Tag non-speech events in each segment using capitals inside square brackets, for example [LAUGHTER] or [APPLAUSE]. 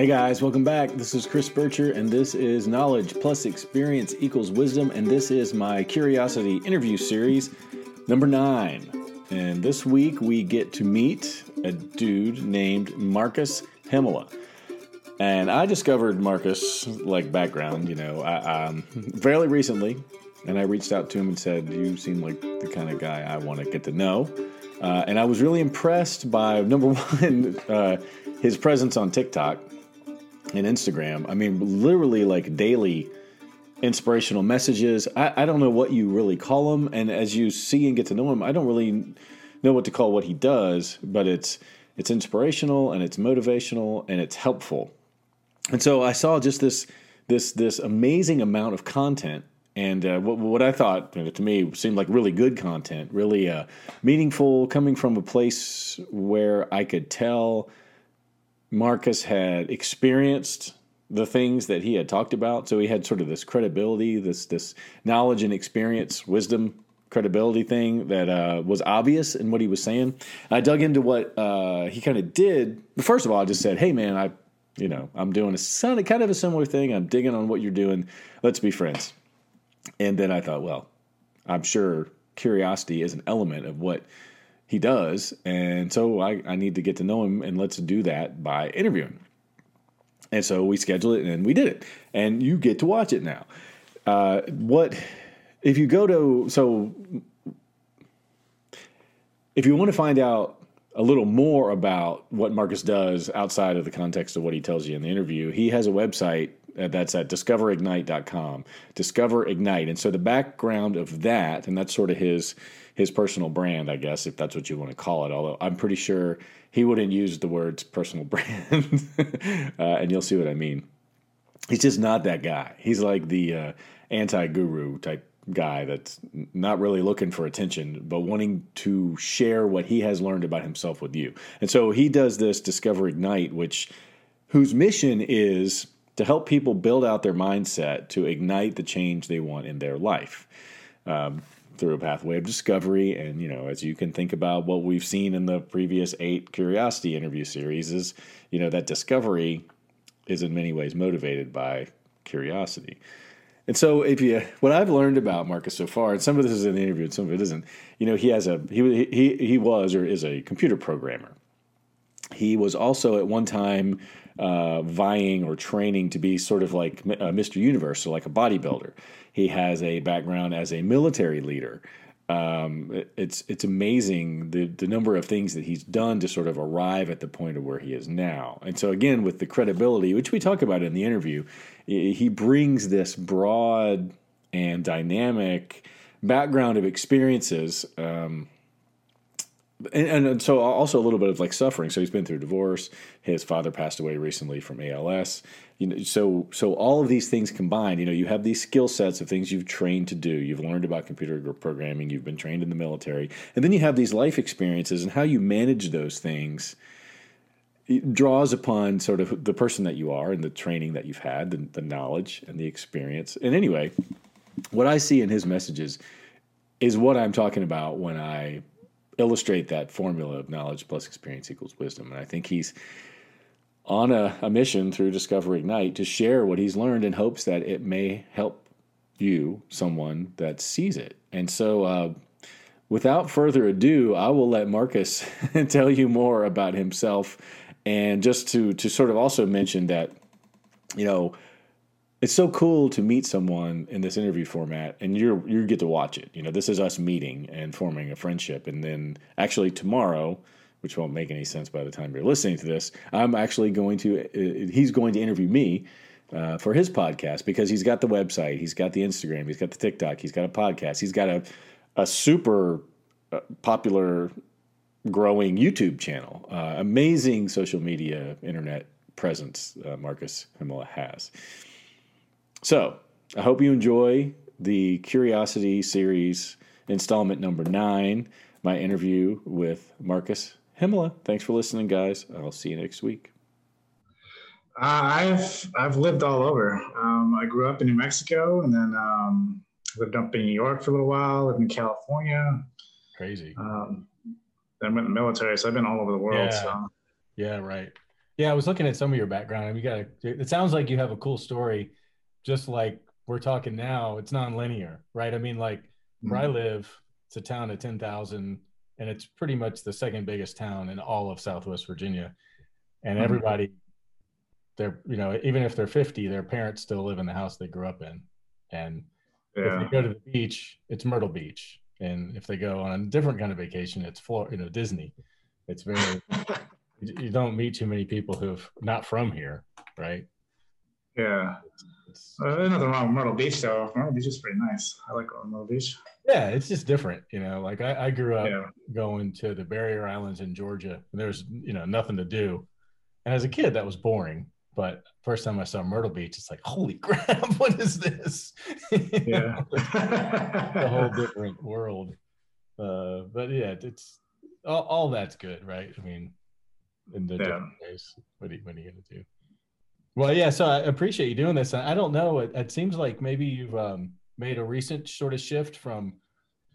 Hey guys, welcome back. This is Chris Bircher, and this is Knowledge plus Experience equals Wisdom, and this is my Curiosity interview series, number nine. And this week we get to meet a dude named Marcas Hemmila. And I discovered Marcas, like background, you know, I, um, fairly recently, and I reached out to him and said, "You seem like the kind of guy I want to get to know." Uh, and I was really impressed by number [LAUGHS] one, uh, his presence on TikTok and Instagram. I mean, literally like daily inspirational messages. I, I don't know what you really call them, and as you see and get to know him, I don't really know what to call what he does, but it's it's inspirational and it's motivational and it's helpful. And so I saw just this this this amazing amount of content and uh, what, what, I thought to me seemed like really good content, really uh, meaningful, coming from a place where I could tell Marcas had experienced the things that he had talked about. So he had sort of this credibility, this this knowledge and experience, wisdom, credibility thing that uh, was obvious in what he was saying. I dug into what uh, he kind of did. First of all, I just said, "Hey, man, I." You know, I'm doing a kind of a similar thing. I'm digging on what you're doing. Let's be friends. And then I thought, well, I'm sure curiosity is an element of what he does. And so I, I need to get to know him, and let's do that by interviewing. And so we scheduled it and we did it. And you get to watch it now. Uh, what, if you go to, so if you want to find out a little more about what Marcas does outside of the context of what he tells you in the interview, he has a website that's at discoverignite.com. Discover Ignite. And so the background of that, and that's sort of his his personal brand, I guess, if that's what you want to call it. Although I'm pretty sure he wouldn't use the words personal [LAUGHS] brand, uh, and you'll see what I mean. He's just not that guy. He's like the uh, anti guru type guy that's not really looking for attention, but wanting to share what he has learned about himself with you. And so he does this Discover Ignite, which whose mission is to help people build out their mindset to ignite the change they want in their life. Um, through a pathway of discovery. And, you know, as you can think about what we've seen in the previous eight curiosity interview series, is, you know, that discovery is in many ways motivated by curiosity. And so, if you, what I've learned about Marcas so far, and some of this is in the interview, and some of it isn't. You know, he has a he he he was or is a computer programmer. He was also at one time uh, vying or training to be sort of like uh, Mr. Universe, so like a bodybuilder. He has a background as a military leader. Um, it's it's amazing the the number of things that he's done to sort of arrive at the point of where he is now. And so again, with the credibility, which we talk about in the interview, he brings this broad and dynamic background of experiences. Um, and, and, so uh, also a little bit of like suffering. So he's been through divorce. His father passed away recently from ALS. You know, so so all of these things combined, you know, you have these skill sets of things you've trained to do. You've learned about computer programming. You've been trained in the military, and then you have these life experiences and how you manage those things. It draws upon sort of the person that you are and the training that you've had, the, the knowledge and the experience. And anyway, what I see in his messages is what I'm talking about when I illustrate that formula of knowledge plus experience equals wisdom. And I think he's on a, a mission through Discover Ignite to share what he's learned in hopes that it may help you, someone that sees it. And so, uh, without further ado, I will let Marcas [LAUGHS] tell you more about himself. And just to, to sort of also mention that, you know, it's so cool to meet someone in this interview format and you're you get to watch it. You know this is us meeting and forming a friendship. And then actually tomorrow which won't make any sense by the time you're listening to this i'm actually going to uh, he's going to interview me uh, for his podcast because he's got the website he's got the instagram he's got the tiktok he's got a podcast he's got a, a super uh, popular growing youtube channel uh, amazing social media internet presence uh, Marcas Hemmila has so I hope you enjoy the Curiosity series installment number nine, my interview with Marcas Hemmila. Thanks for listening, guys. I'll see you next week. Uh, I've I've lived all over. Um, I grew up in New Mexico, and then um, lived up in New York for a little while. Lived in California. Crazy. Um, then went in the military, so I've been all over the world. Yeah. So. Yeah. Right. Yeah, I was looking at some of your background. and you got. It sounds like you have a cool story, just like we're talking now. It's non-linear, right? I mean, like mm-hmm. where I mm-hmm. live, it's a town of ten thousand, and it's pretty much the second biggest town in all of Southwest Virginia, and mm-hmm. everybody, they're you know even if they're fifty, their parents still live in the house they grew up in, and yeah. if they go to the beach, it's Myrtle Beach, and if they go on a different kind of vacation, it's Florida, you know, Disney. It's very [LAUGHS] you don't meet too many people who've not from here, right? Yeah. Uh, there's nothing wrong with Myrtle Beach, though. Myrtle Beach is pretty nice. I like Myrtle Beach. Yeah, it's just different, you know. Like I, I grew up yeah. going to the Barrier Islands in Georgia, and there's you know nothing to do. And as a kid, that was boring. But first time I saw Myrtle Beach, it's like, holy [LAUGHS] crap, what is this? [LAUGHS] yeah, a whole [LAUGHS] different world. Uh, but yeah, it's all, all that's good, right? I mean, in the yeah. different ways. What are, what are you going to do? Well, yeah. So I appreciate you doing this. I don't know. It, it seems like maybe you've um, made a recent sort of shift from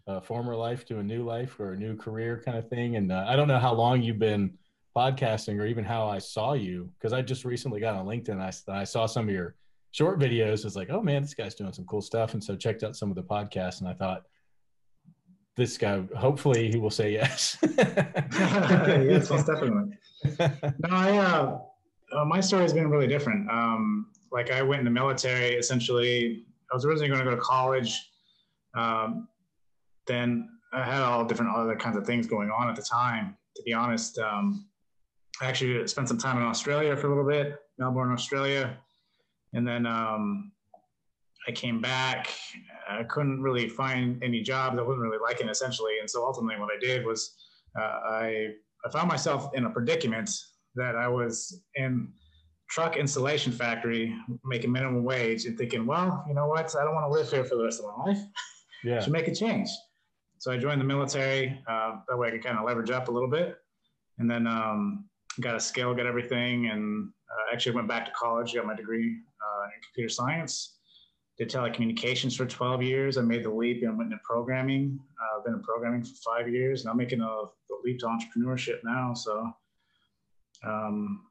a former life to a new life or a new career kind of thing. And uh, I don't know how long you've been podcasting or even how I saw you because I just recently got on LinkedIn. I, I saw some of your short videos. It's like, oh man, this guy's doing some cool stuff. And so checked out some of the podcasts and I thought, this guy, hopefully he will say yes. [LAUGHS] yes, most definitely. [LAUGHS] No, I, uh, uh, my story has been really different. Um, like I went in the military, essentially, I was originally going to go to college. Um, then I had all different other kinds of things going on at the time. To be honest, um, I actually spent some time in Australia for a little bit, Melbourne, Australia. And then um, I came back. I couldn't really find any jobs. I wasn't really liking essentially. And so ultimately, what I did was uh, I, I found myself in a predicament that I was in truck insulation factory making minimum wage and thinking, well, you know what? I don't want to live here for the rest of my life. Yeah. [LAUGHS] should make a change. So I joined the military. Uh, that way I could kind of leverage up a little bit. And then um, got a skill, got everything, and uh, actually went back to college, got my degree uh, in computer science did telecommunications for 12 years. I made the leap and went into programming. Uh, I've been in programming for five years, and I'm making a, the leap to entrepreneurship now. So, um,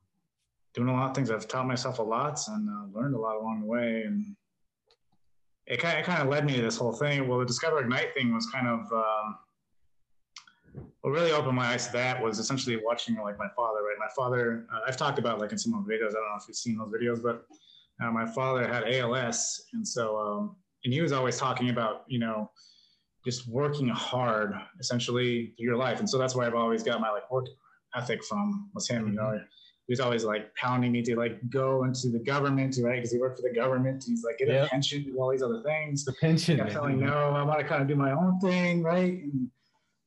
doing a lot of things. I've taught myself a lot and uh, learned a lot along the way. And it kind, of, it kind of led me to this whole thing. Well, the Discover Ignite thing was kind of um, what really opened my eyes to that was essentially watching like my father. Right, my father. Uh, I've talked about like in some of the videos. I don't know if you've seen those videos, but uh, my father had ALS, and so um, and he was always talking about you know just working hard essentially through your life, and so that's why I've always got my like work ethic from was him. You know, mm-hmm. he was always like pounding me to like go into the government, right? Because he worked for the government. He's like get a pension, do all these other things. The pension. I'm telling no, I want to kind of do my own thing, right? And,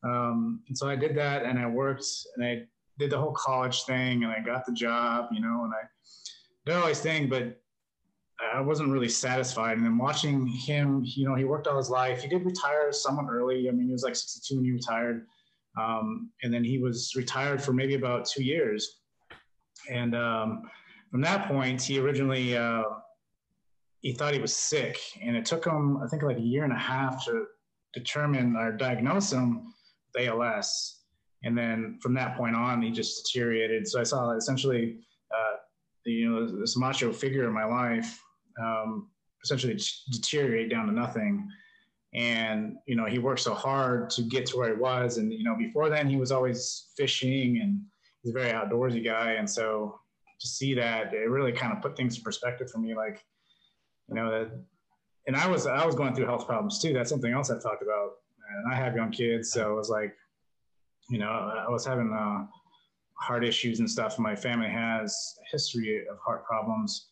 um, and so I did that, and I worked, and I did the whole college thing, and I got the job, you know, and I did all these things, but I wasn't really satisfied. And then watching him, you know, he worked all his life. He did retire somewhat early. I mean, he was like 62 when he retired. Um, and then he was retired for maybe about two years. And um, from that point, he originally uh, he thought he was sick, and it took him, I think, like a year and a half to determine or diagnose him with ALS. And then from that point on, he just deteriorated. So I saw essentially, uh, you know, this macho figure in my life um, essentially deteriorate down to nothing. And you know, he worked so hard to get to where he was. And you know, before then, he was always fishing, and he's a very outdoorsy guy. And so to see that, it really kind of put things in perspective for me. Like, you know, that, and I was I was going through health problems too. That's something else I've talked about. And I have young kids, so it was like, you know, I was having uh, heart issues and stuff. My family has a history of heart problems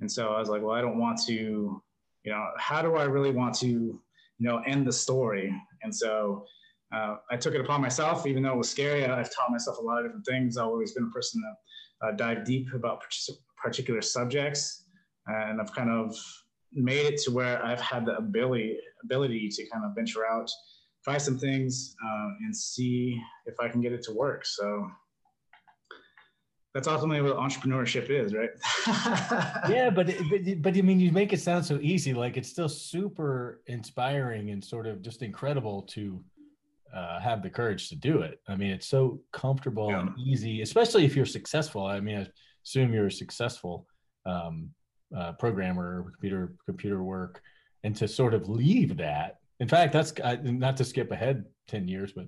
and so I was like, well, I don't want to, you know, how do I really want to, you know, end the story? And so uh, I took it upon myself, even though it was scary. I've taught myself a lot of different things. I've always been a person that uh, dive deep about particular subjects, and I've kind of made it to where I've had the ability ability to kind of venture out, try some things, uh, and see if I can get it to work. So that's ultimately what entrepreneurship is, right? [LAUGHS] yeah, but, but but I mean, you make it sound so easy. Like it's still super inspiring and sort of just incredible to uh, have the courage to do it. I mean, it's so comfortable yeah. and easy, especially if you're successful. I mean, I assume you're a successful um, uh, programmer, computer computer work, and to sort of leave that. In fact, that's not to skip ahead ten years, but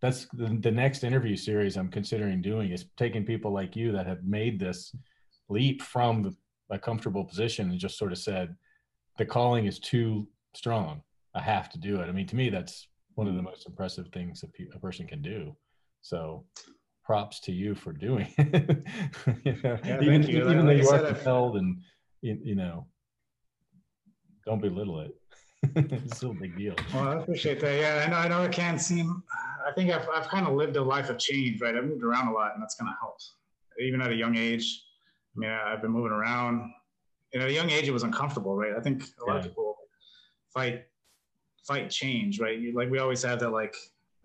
that's the, the next interview series I'm considering doing is taking people like you that have made this leap from the, a comfortable position and just sort of said, the calling is too strong. I have to do it. I mean, to me, that's one of the most impressive things a, pe- a person can do. So props to you for doing it. [LAUGHS] you know, yeah, even, you. even like, though you are compelled and, you, you know, don't belittle it. [LAUGHS] it's still a big deal. Well, I appreciate that. Yeah, I know. I know it can seem. I think I've I've kind of lived a life of change, right? I've moved around a lot, and that's kind of helped. Even at a young age, I mean, I've been moving around. And at a young age, it was uncomfortable, right? I think a lot yeah. of people fight fight change, right? You, like we always have that, like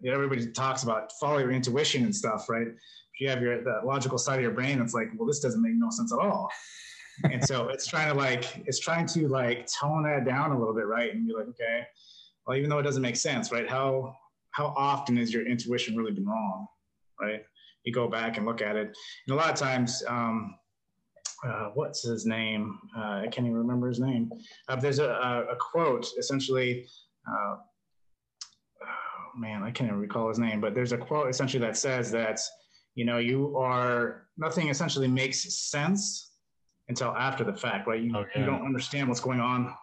everybody talks about follow your intuition and stuff, right? If you have your that logical side of your brain that's like, well, this doesn't make no sense at all. and so [LAUGHS] it's trying to like it's trying to like tone that down a little bit, right? And be like, okay, well, even though it doesn't make sense, right? How how often has your intuition really been wrong, right? You go back and look at it, and a lot of times, um, uh, what's his name? Uh, I can't even remember his name. Uh, there's a, a, quote essentially. Uh, oh, man, I can't even recall his name, but there's a quote essentially that says that you know you are nothing essentially makes sense until after the fact, right? You, okay. you don't understand what's going on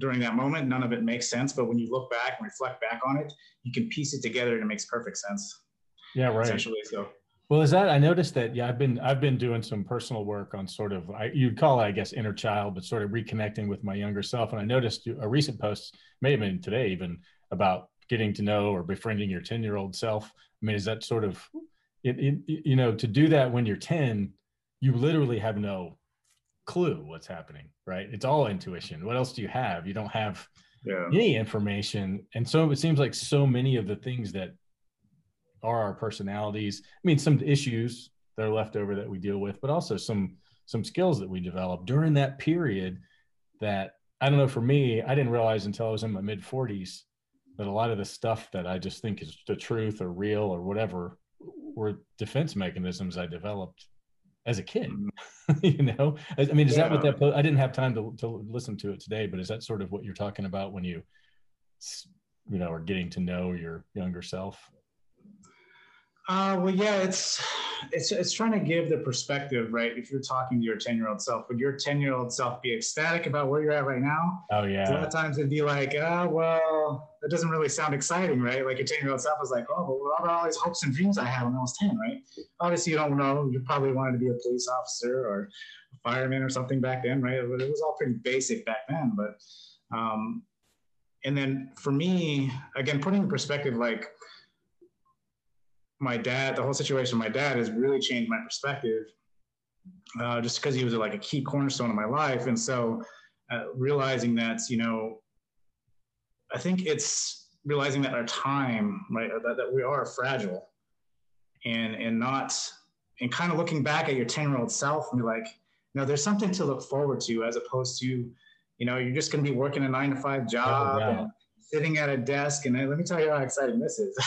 during that moment. None of it makes sense, but when you look back and reflect back on it, you can piece it together and it makes perfect sense. Yeah, right. Essentially, so well, is that I noticed that yeah, I've been I've been doing some personal work on sort of I, you'd call it I guess inner child, but sort of reconnecting with my younger self. And I noticed a recent post, may have been today even, about getting to know or befriending your ten year old self. I mean, is that sort of it, it, you know to do that when you're ten, you literally have no clue what's happening, right? It's all intuition. What else do you have? You don't have yeah. any information, and so it seems like so many of the things that are our personalities. I mean, some issues that are left over that we deal with, but also some some skills that we develop during that period that I don't know for me, I didn't realize until I was in my mid 40s that a lot of the stuff that I just think is the truth or real or whatever were defense mechanisms I developed as a kid. Mm-hmm. [LAUGHS] you know, I, mean, is yeah. that what that? I didn't have time to to listen to it today, but is that sort of what you're talking about when you, you know, are getting to know your younger self? Uh, well, yeah, it's it's it's trying to give the perspective, right? If you're talking to your ten year old self, would your ten year old self be ecstatic about where you're at right now? Oh yeah. A lot of times it'd be like, ah, oh, well, that doesn't really sound exciting, right? Like your ten year old self was like, oh, but what about all these hopes and dreams I had when I was ten, right? Obviously, you don't know. You probably wanted to be a police officer or a fireman or something back then, right? But it was all pretty basic back then, but. Um, and then for me, again, putting in perspective, like my dad, the whole situation with my dad has really changed my perspective uh, just because he was like a key cornerstone of my life. And so uh, realizing that, you know, I think it's realizing that our time, right, that, that we are fragile and, and not, and kind of looking back at your 10 year old self and be like, no, there's something to look forward to as opposed to, you know, you're just going to be working a nine to five job. Oh, yeah. and, sitting at a desk and let me tell you how exciting this is. [LAUGHS]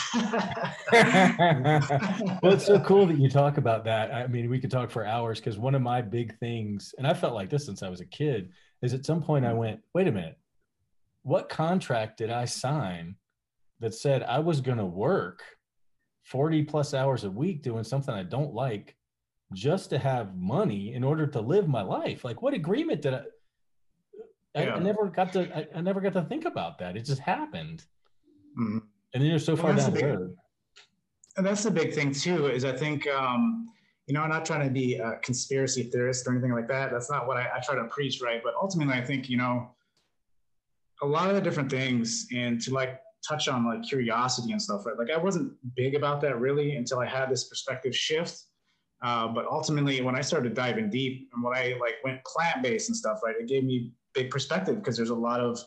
[LAUGHS] Well it's so cool that you talk about that. I mean we could talk for hours because one of my big things and i felt like this since i was a kid is at some point i mm-hmm. went wait a minute. What contract did i sign that said i was going to work 40 plus hours a week doing something i don't like just to have money in order to live my life? Like what agreement did i I, yeah. I, never got to I, I, never got to think about that. It just happened. Mm-hmm. And then you're so far down the big, road. And that's the big thing too, is I think um, you know, I'm not trying to be a conspiracy theorist or anything like that. That's not what I, I try to preach, right? But ultimately I think, you know, a lot of the different things and to like touch on like curiosity and stuff, right? Like I wasn't big about that really until I had this perspective shift. Uh, but ultimately, when I started diving deep and when I like went plant based and stuff, right, it gave me big perspective because there's a lot of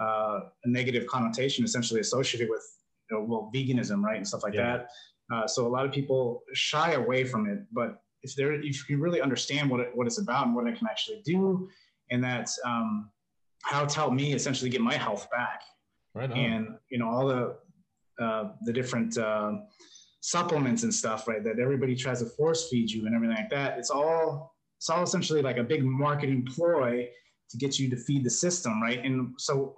uh, negative connotation essentially associated with you know, well veganism right and stuff like yeah. that uh, so a lot of people shy away from it but if there if you really understand what it, what it's about and what it can actually do and that um, how it's helped me essentially get my health back right on. and you know all the uh, the different uh, supplements and stuff, right? That everybody tries to force feed you and everything like that. It's all it's all essentially like a big marketing ploy to get you to feed the system, right? And so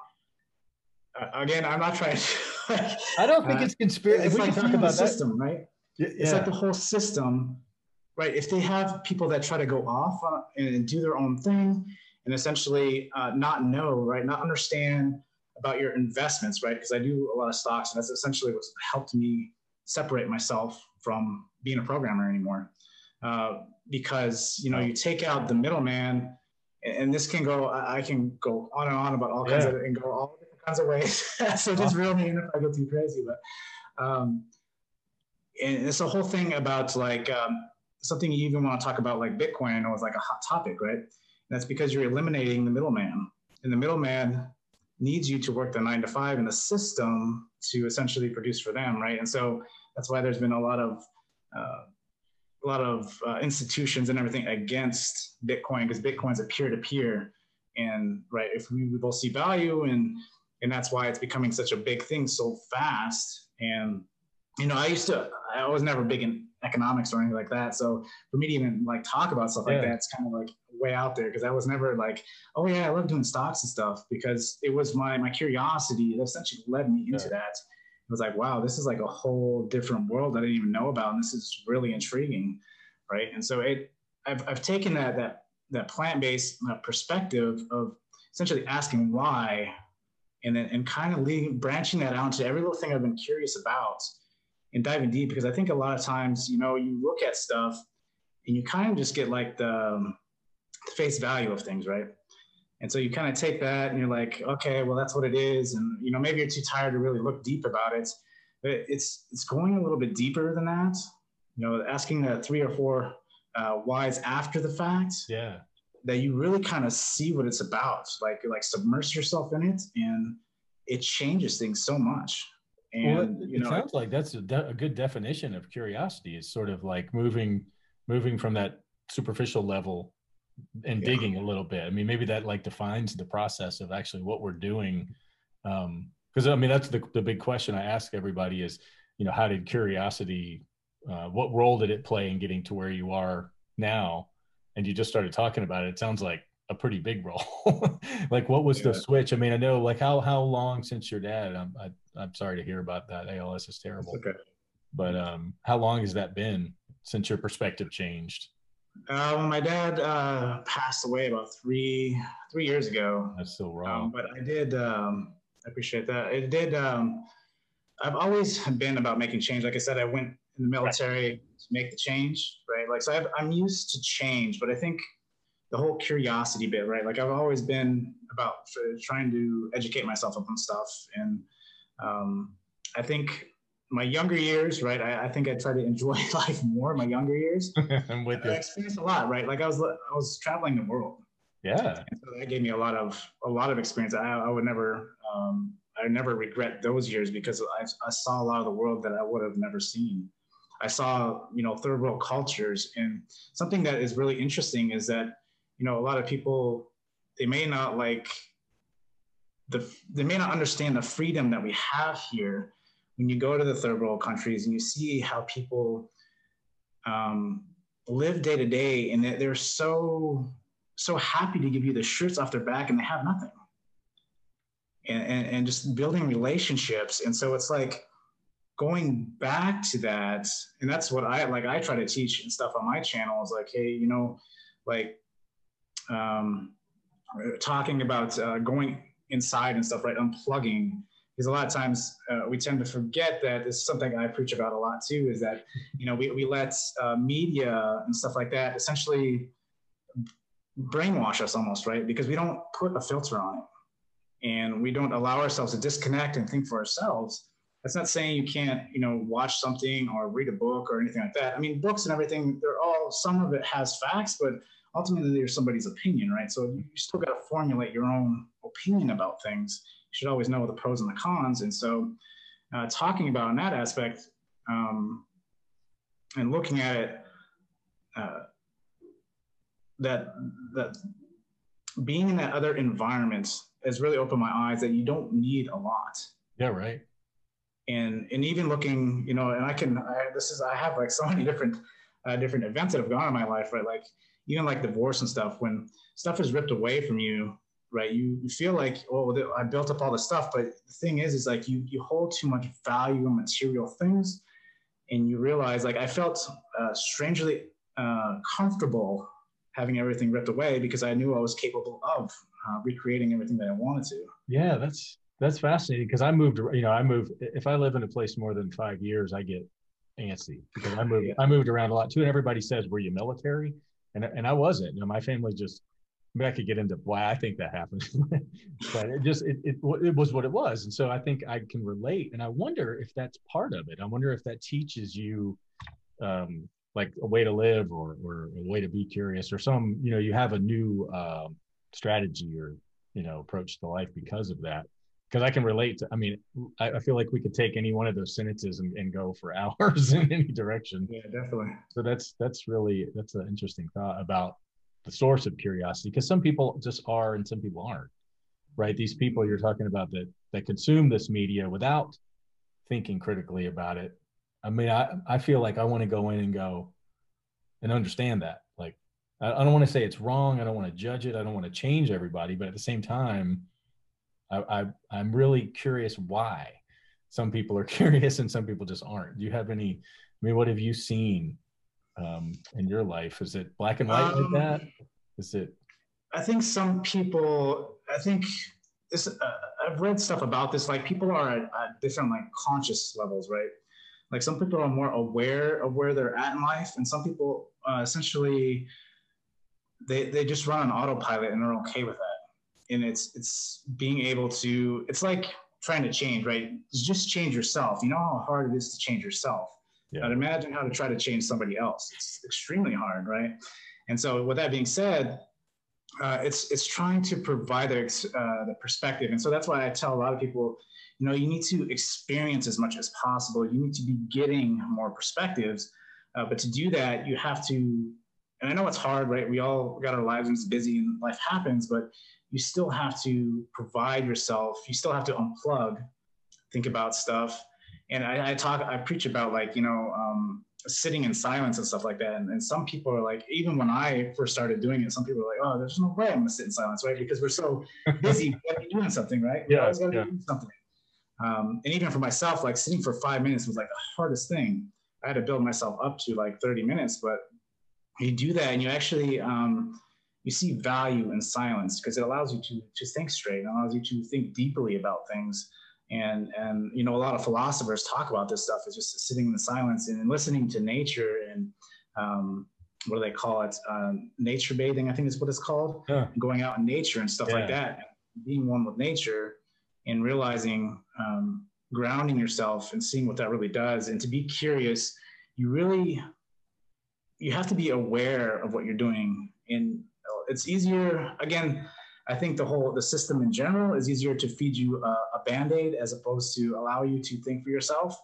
uh, again, I'm not trying to. [LAUGHS] Like, I don't think uh, it's conspiracy. It's like talk about the system, right? Yeah. It's like the whole system, right? If they have people that try to go off and do their own thing and essentially uh, not know, right, not understand about your investments, right? Because I do a lot of stocks, and that's essentially what's helped me separate myself from being a programmer anymore. Uh, because you know, you take out the middleman, and this can go. I can go on and on about all kinds yeah. of and go all different kinds of ways. [LAUGHS] so just reel me in if I go too crazy, but. Um, and it's a whole thing about like um, something you even want to talk about like Bitcoin. I know it's like a hot topic, right? And that's because you're eliminating the middleman, and the middleman needs you to work the nine to five in the system to essentially produce for them, right? And so that's why there's been a lot of uh, a lot of uh, institutions and everything against Bitcoin because Bitcoin's a peer to peer, and right, if we, we both see value and and that's why it's becoming such a big thing so fast. And you know, I used to, I was never big in economics or anything like that. So for me to even like talk about stuff like that, it's kind of like way out there because I was never like, oh yeah, I love doing stocks and stuff because it was my my curiosity that essentially led me into yeah. that. It was like, wow, this is like a whole different world I didn't even know about, and this is really intriguing, right? And so it, I've I've taken that that that plant based uh, perspective of essentially asking why, and then and kind of leading branching that out into every little thing I've been curious about, and diving deep because I think a lot of times you know you look at stuff and you kind of just get like the um, face value of things, right? And so you kind of take that and you're like, okay, well, that's what it is. And, you know, maybe you're too tired to really look deep about it, but it's, it's going a little bit deeper than that. You know, asking the three or four uh, whys after the fact. Yeah. That you really kind of see what it's about, like, like submerge yourself in it and it changes things so much. And, well, it, you know, it sounds like that's a, de- a good definition of curiosity is sort of like moving, moving from that superficial level and yeah. digging a little bit. I mean, maybe that like defines the process of actually what we're doing. Um, because I mean, that's the, the big question I ask everybody is, you know, how did curiosity, uh, what role did it play in getting to where you are now? And you just started talking about it. It sounds like a pretty big role. [LAUGHS] like, what was yeah. the switch? I mean, I know like how how long since your dad? I'm I, am i am sorry to hear about that. ALS is terrible. Okay. But um, how long has that been since your perspective changed? Uh, my dad uh, passed away about three three years ago. That's still wrong. Um, but I did. Um, I appreciate that. It did. Um, I've always been about making change. Like I said, I went in the military right. to make the change, right? Like so, i am used to change, but I think the whole curiosity bit, right? Like I've always been about trying to educate myself on stuff, and um, I think my younger years, right? I, I, think I try to enjoy [LAUGHS] life more in my younger years. [LAUGHS] I'm with you. I experienced a lot, right? Like I was, I was traveling the world. Yeah. And so that gave me a lot of, a lot of experience. I, I would never, um, I never regret those years because I, I saw a lot of the world that I would have never seen. I saw, you know, third world cultures, and something that is really interesting is that, you know, a lot of people they may not like the, they may not understand the freedom that we have here when you go to the third world countries and you see how people um, live day to day and they're so so happy to give you the shirts off their back and they have nothing. And, and, and just building relationships. And so it's like going back to that and that's what i like i try to teach and stuff on my channel is like hey you know like um talking about uh, going inside and stuff right? Unplugging because a lot of times uh, we tend to forget that this is something I preach about a lot too is that you know we, we let uh, media and stuff like that essentially brainwash us almost right? Because we don't put a filter on it. And we don't allow ourselves to disconnect and think for ourselves. That's not saying you can't you know watch something or read a book or anything like that. I mean books and everything they're all some of it has facts but ultimately there's somebody's opinion right? So you still got to formulate your own opinion about things should always know the pros and the cons. And so, uh, talking about in that aspect um, and looking at it, uh, that that being in that other environment has really opened my eyes that you don't need a lot. Yeah, right. and and even looking, you know, and I can I, this is I have like so many different uh, different events that have gone in my life, right? Like even like divorce and stuff. When stuff is ripped away from you, right? You, you feel like, oh, I built up all this stuff, but the thing is, is like you you hold too much value in material things, and you realize, like I felt uh, strangely uh, comfortable having everything ripped away because I knew I was capable of uh, recreating everything that I wanted to. Yeah, that's that's fascinating because I moved. You know, I moved. If I live in a place more than five years, I get antsy because I moved. Yeah. I moved around a lot too, and everybody says, "Were you military?" And and I wasn't. You know, my family just. I, mean, I could get into why I think that happened, [LAUGHS] but it just it, it it was what it was, and so I think I can relate. And I wonder if that's part of it. I wonder if that teaches you um, like a way to live or, or a way to be curious or some you know you have a new um, strategy or you know approach to life because of that because i can relate to i mean I, I, feel like we could take any one of those sentences and, and go for [LAUGHS] hours in any direction yeah definitely so that's that's really that's an interesting thought about the source of curiosity because some people just are and some people aren't right these people you're talking about that that consume this media without thinking critically about it I mean, I, I feel like I want to go in and go and understand that. Like, I, I don't want to say it's wrong. I don't want to judge it. I don't want to change everybody. But at the same time, I, I I'm really curious why some people are [LAUGHS] curious and some people just aren't. Do you have any? I mean, what have you seen um, in your life? Is it black and white um, like that? Is it? I think some people. I think this. Uh, I've read stuff about this. Like people are at, at different like conscious levels, right? like some people are more aware of where they're at in life and some people uh, essentially they, they just run on autopilot and they're okay with that and it's it's being able to it's like trying to change right just change yourself you know how hard it is to change yourself yeah. but imagine how to try to change somebody else. It's extremely hard right? And so with that being said uh, it's it's trying to provide the, uh, the perspective. And so that's why i tell a lot of people you know you need to experience as much as possible. You need to be getting more perspectives. Uh, but to do that you have to and i know it's hard right? We all got our lives and it's busy and life happens but you still have to provide yourself. You still have to unplug think about stuff and i, I talk i preach about like you know um, sitting in silence and stuff like that and, and, some people are like even when i first started doing it some people are like oh there's no way i'm gonna sit in silence right because we're so [LAUGHS] busy doing something right yeah, yeah. something um, and even for myself, like sitting for five minutes was like the hardest thing. I had to build myself up to like 30 minutes, but you do that and you actually um, you see value in silence because it allows you to to think straight, it allows you to think deeply about things. And and you know a lot of philosophers talk about this stuff is just sitting in the silence and listening to nature and um, what do they call it? Um, nature bathing, I think is what it's called. Yeah. Going out in nature and stuff yeah. like that. Being one with nature and realizing um, grounding yourself and seeing what that really does and to be curious you really you have to be aware of what you're doing and it's easier again i think the whole the system in general is easier to feed you a, a band-aid as opposed to allow you to think for yourself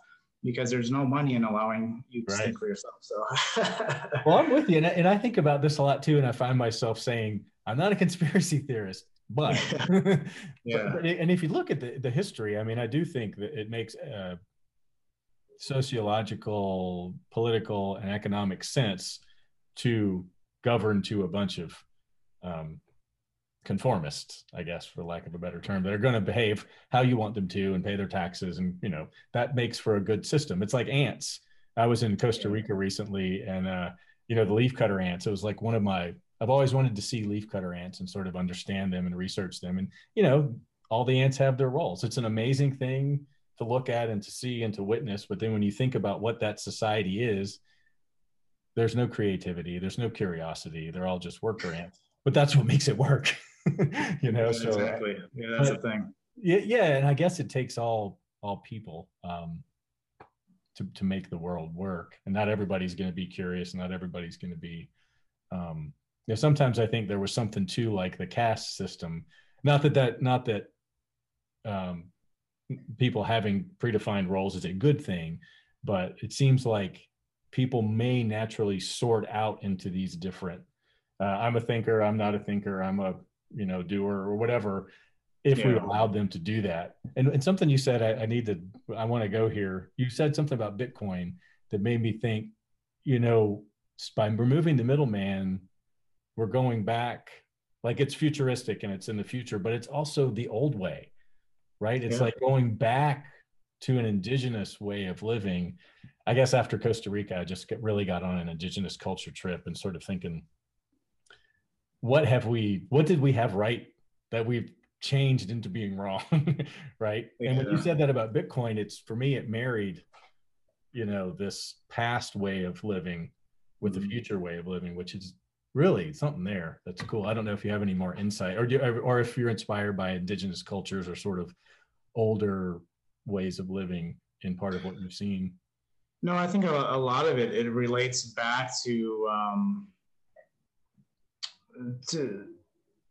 because there's no money in allowing you to right. think for yourself so [LAUGHS] well i'm with you and I, and I think about this a lot too and i find myself saying i'm not a conspiracy theorist [LAUGHS] [LAUGHS] but yeah, but, and if you look at the, the history, I mean, I do think that it makes uh, sociological, political, and economic sense to govern to a bunch of um, conformists, I guess, for lack of a better term, that are going to behave how you want them to and pay their taxes, and you know that makes for a good system. It's like ants. I was in Costa Rica recently, and uh, you know the leafcutter ants. It was like one of my I've always wanted to see leafcutter ants and sort of understand them and research them. And, you know, all the ants have their roles. It's an amazing thing to look at and to see and to witness. But then when you think about what that society is, there's no creativity, there's no curiosity. They're all just worker ants. But that's what makes it work. [LAUGHS] [LAUGHS] you know, yeah, so exactly. Yeah, that's but, the thing. Yeah, yeah, and I guess it takes all all people um, to to make the world work, and not everybody's going to be curious, and not everybody's going to be um, you know, sometimes I think there was something too, like the caste system. Not that that not that um, people having predefined roles is a good thing, but it seems like people may naturally sort out into these different. Uh, I'm a thinker. I'm not a thinker. I'm a you know doer or whatever. if yeah. we allowed them to do that. And, and something you said, I, I need to, I want to go here. You said something about Bitcoin that made me think, you know, by removing the middleman, we're going back like it's futuristic and it's in the future, but it's also the old way, right? It's yeah. like going back to an indigenous way of living. I guess after Costa Rica, I just get, really got on an indigenous culture trip and sort of thinking, what have we, what did we have right that we've changed into being wrong, [LAUGHS] right? Yeah. And when you said that about Bitcoin, it's for me, it married, you know, this past way of living with mm-hmm. the future way of living, which is really something there that's cool. I don't know if you have any more insight, or do, or if you're inspired by indigenous cultures or sort of older ways of living in part of what you've seen. No, I think a, a lot of it it relates back to um, to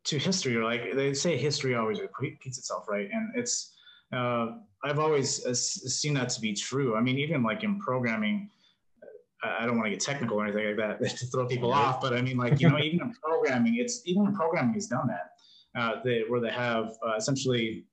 to history. Like they say, history always repeats itself, right? And it's uh, I've always uh, seen that to be true. I mean, even like in programming I don't want to get technical or anything like that [LAUGHS] to throw people off, but I mean, like you know, even in [LAUGHS] programming, it's even in programming has done that. Uh, they, where they have uh, essentially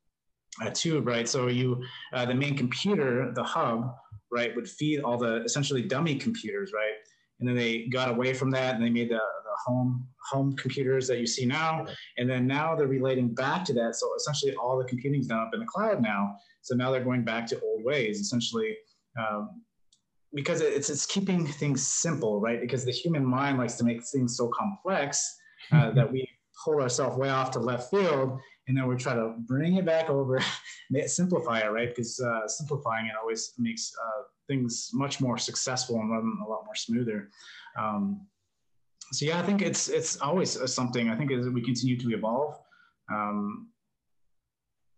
a tube, right? So you, uh, the main computer, the hub, right, would feed all the essentially dummy computers, right? And then they got away from that and they made the, the home home computers that you see now. And then now they're relating back to that. So essentially, all the computing's done up in the cloud now. So now they're going back to old ways, essentially. Um, because it's it's keeping things simple, right? Because the human mind likes to make things so complex uh, that we pull ourselves way off to left field, and then we try to bring it back over, [LAUGHS] simplify it, right? Because uh, simplifying it always makes uh, things much more successful and run a lot more smoother. Um, so yeah, I think it's it's always something. I think as we continue to evolve, um,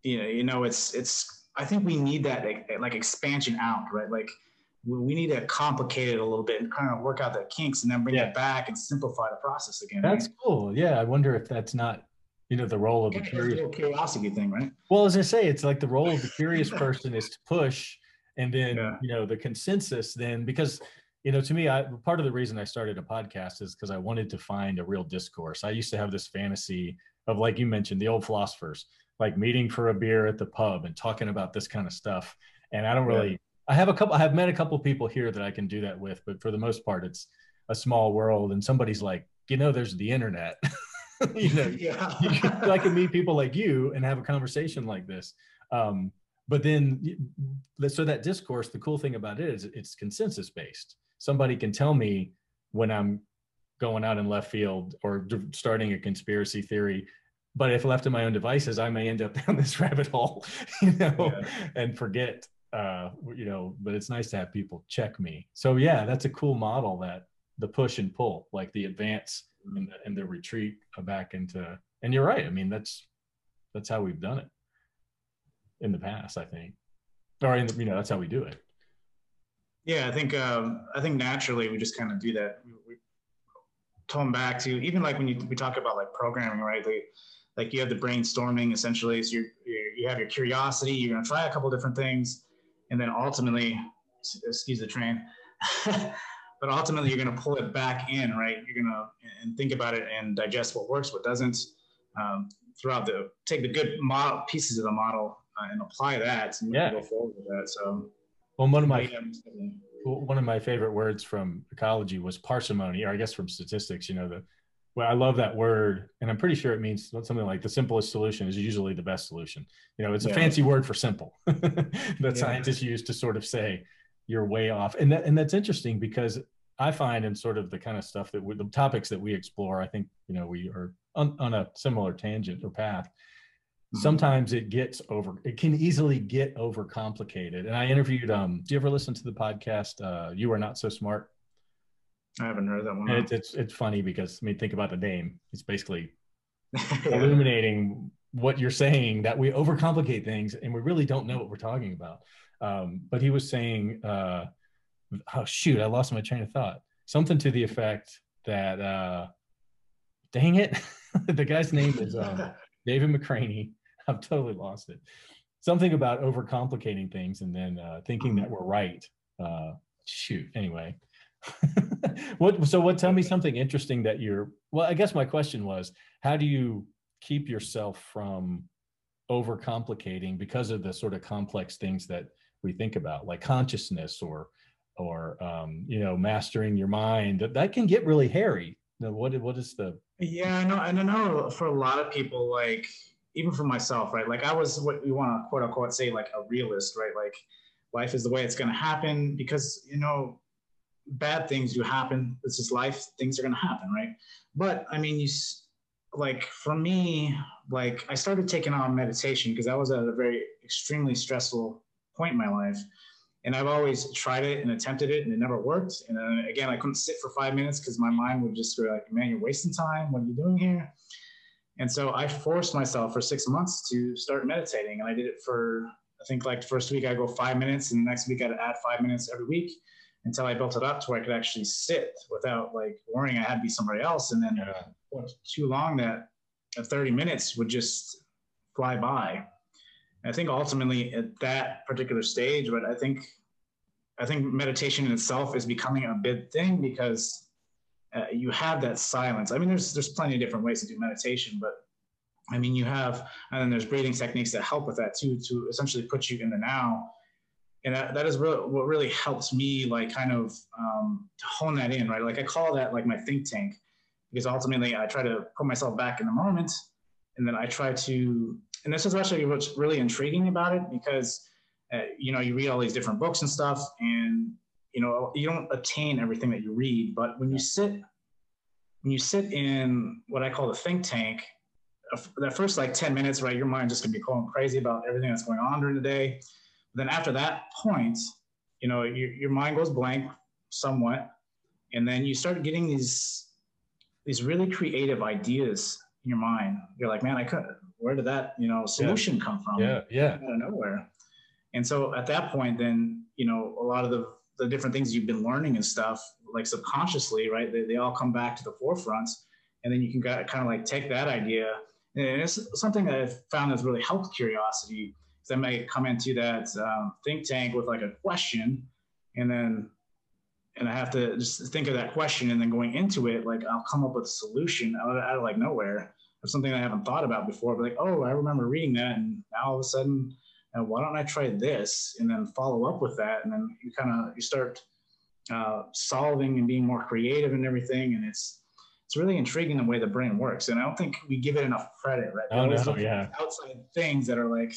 you know, you know, it's it's. I think we need that like, like expansion out, right? Like we need to complicate it a little bit and kind of work out the kinks and then bring yeah. it back and simplify the process again. That's right? cool. Yeah. I wonder if that's not, you know, the role of the curious curiosity thing, right? Well, as I say, it's like the role of the curious person is to push and then, yeah. you know, the consensus then, because, you know, to me, I, part of the reason I started a podcast is because I wanted to find a real discourse. I used to have this fantasy of, like you mentioned, the old philosophers, like meeting for a beer at the pub and talking about this kind of stuff. And I don't really, I have a couple. I have met a couple people here that I can do that with, but for the most part, it's a small world. And somebody's like, you know, there's the internet. [LAUGHS] you know, yeah. I can meet people like you and have a conversation like this. Um, but then, so that discourse, the cool thing about it is it's consensus based. Somebody can tell me when I'm going out in left field or starting a conspiracy theory but if left to my own devices i may end up [LAUGHS] down this rabbit hole [LAUGHS] you know yeah. and forget uh, you know, but it's nice to have people check me. So yeah, that's a cool model that the push and pull, like the advance and the, and the retreat back into. And you're right. I mean, that's that's how we've done it in the past. I think, or in the, you know, that's how we do it. Yeah, I think um, I think naturally we just kind of do that. We, we tone back to even like when you we talk about like programming, right? Like, like you have the brainstorming essentially. So you you have your curiosity. You're gonna try a couple different things and then ultimately, excuse the train, [LAUGHS] but ultimately you're going to pull it back in, right? You're going to and think about it and digest what works, what doesn't. Um, throughout the take the good model pieces of the model uh, and apply that and yeah. go forward with that. So, well, one of my one of my favorite words from ecology was parsimony, or I guess from statistics. You know, the well, I love that word, and I'm pretty sure it means something like the simplest solution is usually the best solution. You know, it's yeah. a fancy word for simple [LAUGHS] that yeah. scientists use to sort of say you're way off, and that and that's interesting because I find in sort of the kind of stuff that we, the topics that we explore, I think you know we are on, on a similar tangent or path. Mm-hmm. Sometimes it gets over. It can easily get over complicated. And I interviewed. Um, do you ever listen to the podcast? Uh, you are not so smart I haven't heard that one. It's, it's, it's funny because I mean, think about the name. It's basically [LAUGHS] illuminating what you're saying that we overcomplicate things and we really don't know what we're talking about. Um, but he was saying, uh, oh shoot, I lost my train of thought. Something to the effect that, uh, dang it, [LAUGHS] the guy's name is uh, [LAUGHS] David McRaney. [LAUGHS] I've totally lost it. Something about overcomplicating things and then uh, thinking that we're right. Uh, shoot. Anyway, [LAUGHS] what so what tell me something interesting that you're well i guess my question was how do you keep yourself from overcomplicating because of the sort of complex things that we think about, like consciousness or or um, you know mastering your mind. That, that can get really hairy. Now, what what is the? Yeah, and I know for a lot of people, like even for myself, right? Like I was what we want to quote unquote say like a realist, right? Like life is the way it's going to happen because you know bad things do happen. This is life. Things are going to happen, right? But I mean, you like for me, like I started taking on meditation because I was at a very extremely stressful point in my life. And I've always tried it and attempted it and it never worked. And then again, I couldn't sit for five minutes because my mind would just go like, man, you're wasting time. What are you doing here? And so I forced myself for six months to start meditating. And I did it for, I think like the first week I go five minutes and the next week I'd add five minutes every week until I built it up to where I could actually sit without like worrying I had to be somebody else. And then yeah. too long that uh, 30 minutes would just fly by. And I think ultimately at that particular stage, but I think I think meditation in itself is becoming a big thing because uh, you have that silence. I mean, there's there's plenty of different ways to do meditation, but I mean, you have, and then there's breathing techniques that help with that too, to essentially put you in the now and that, that is really, what really helps me like kind of um, to hone that in right like i call that like my think tank because ultimately i try to put myself back in the moment and then i try to and this is actually what's really intriguing about it because uh, you know you read all these different books and stuff and you know you don't attain everything that you read but when you sit when you sit in what i call the think tank uh, that first like 10 minutes right your mind just gonna be going crazy about everything that's going on during the day but then after that point, you know, your, your mind goes blank somewhat, and then you start getting these these really creative ideas in your mind. You're like, man, I could. Where did that you know solution yeah. come from? Yeah, yeah, out of nowhere. And so at that point, then you know a lot of the the different things you've been learning and stuff, like subconsciously, right? They, they all come back to the forefront, and then you can kind of like take that idea. And it's something that I've found has really helped curiosity they might come into that um, think tank with like a question and then and I have to just think of that question and then going into it, like I'll come up with a solution out of, out of like nowhere of something I haven't thought about before. But like, oh, I remember reading that, and now all of a sudden, uh, why don't I try this and then follow up with that, and then you kind of you start uh, solving and being more creative and everything, and it's it's really intriguing the way the brain works, and I don't think we give it enough credit, right? Oh, no, yeah. Outside things that are like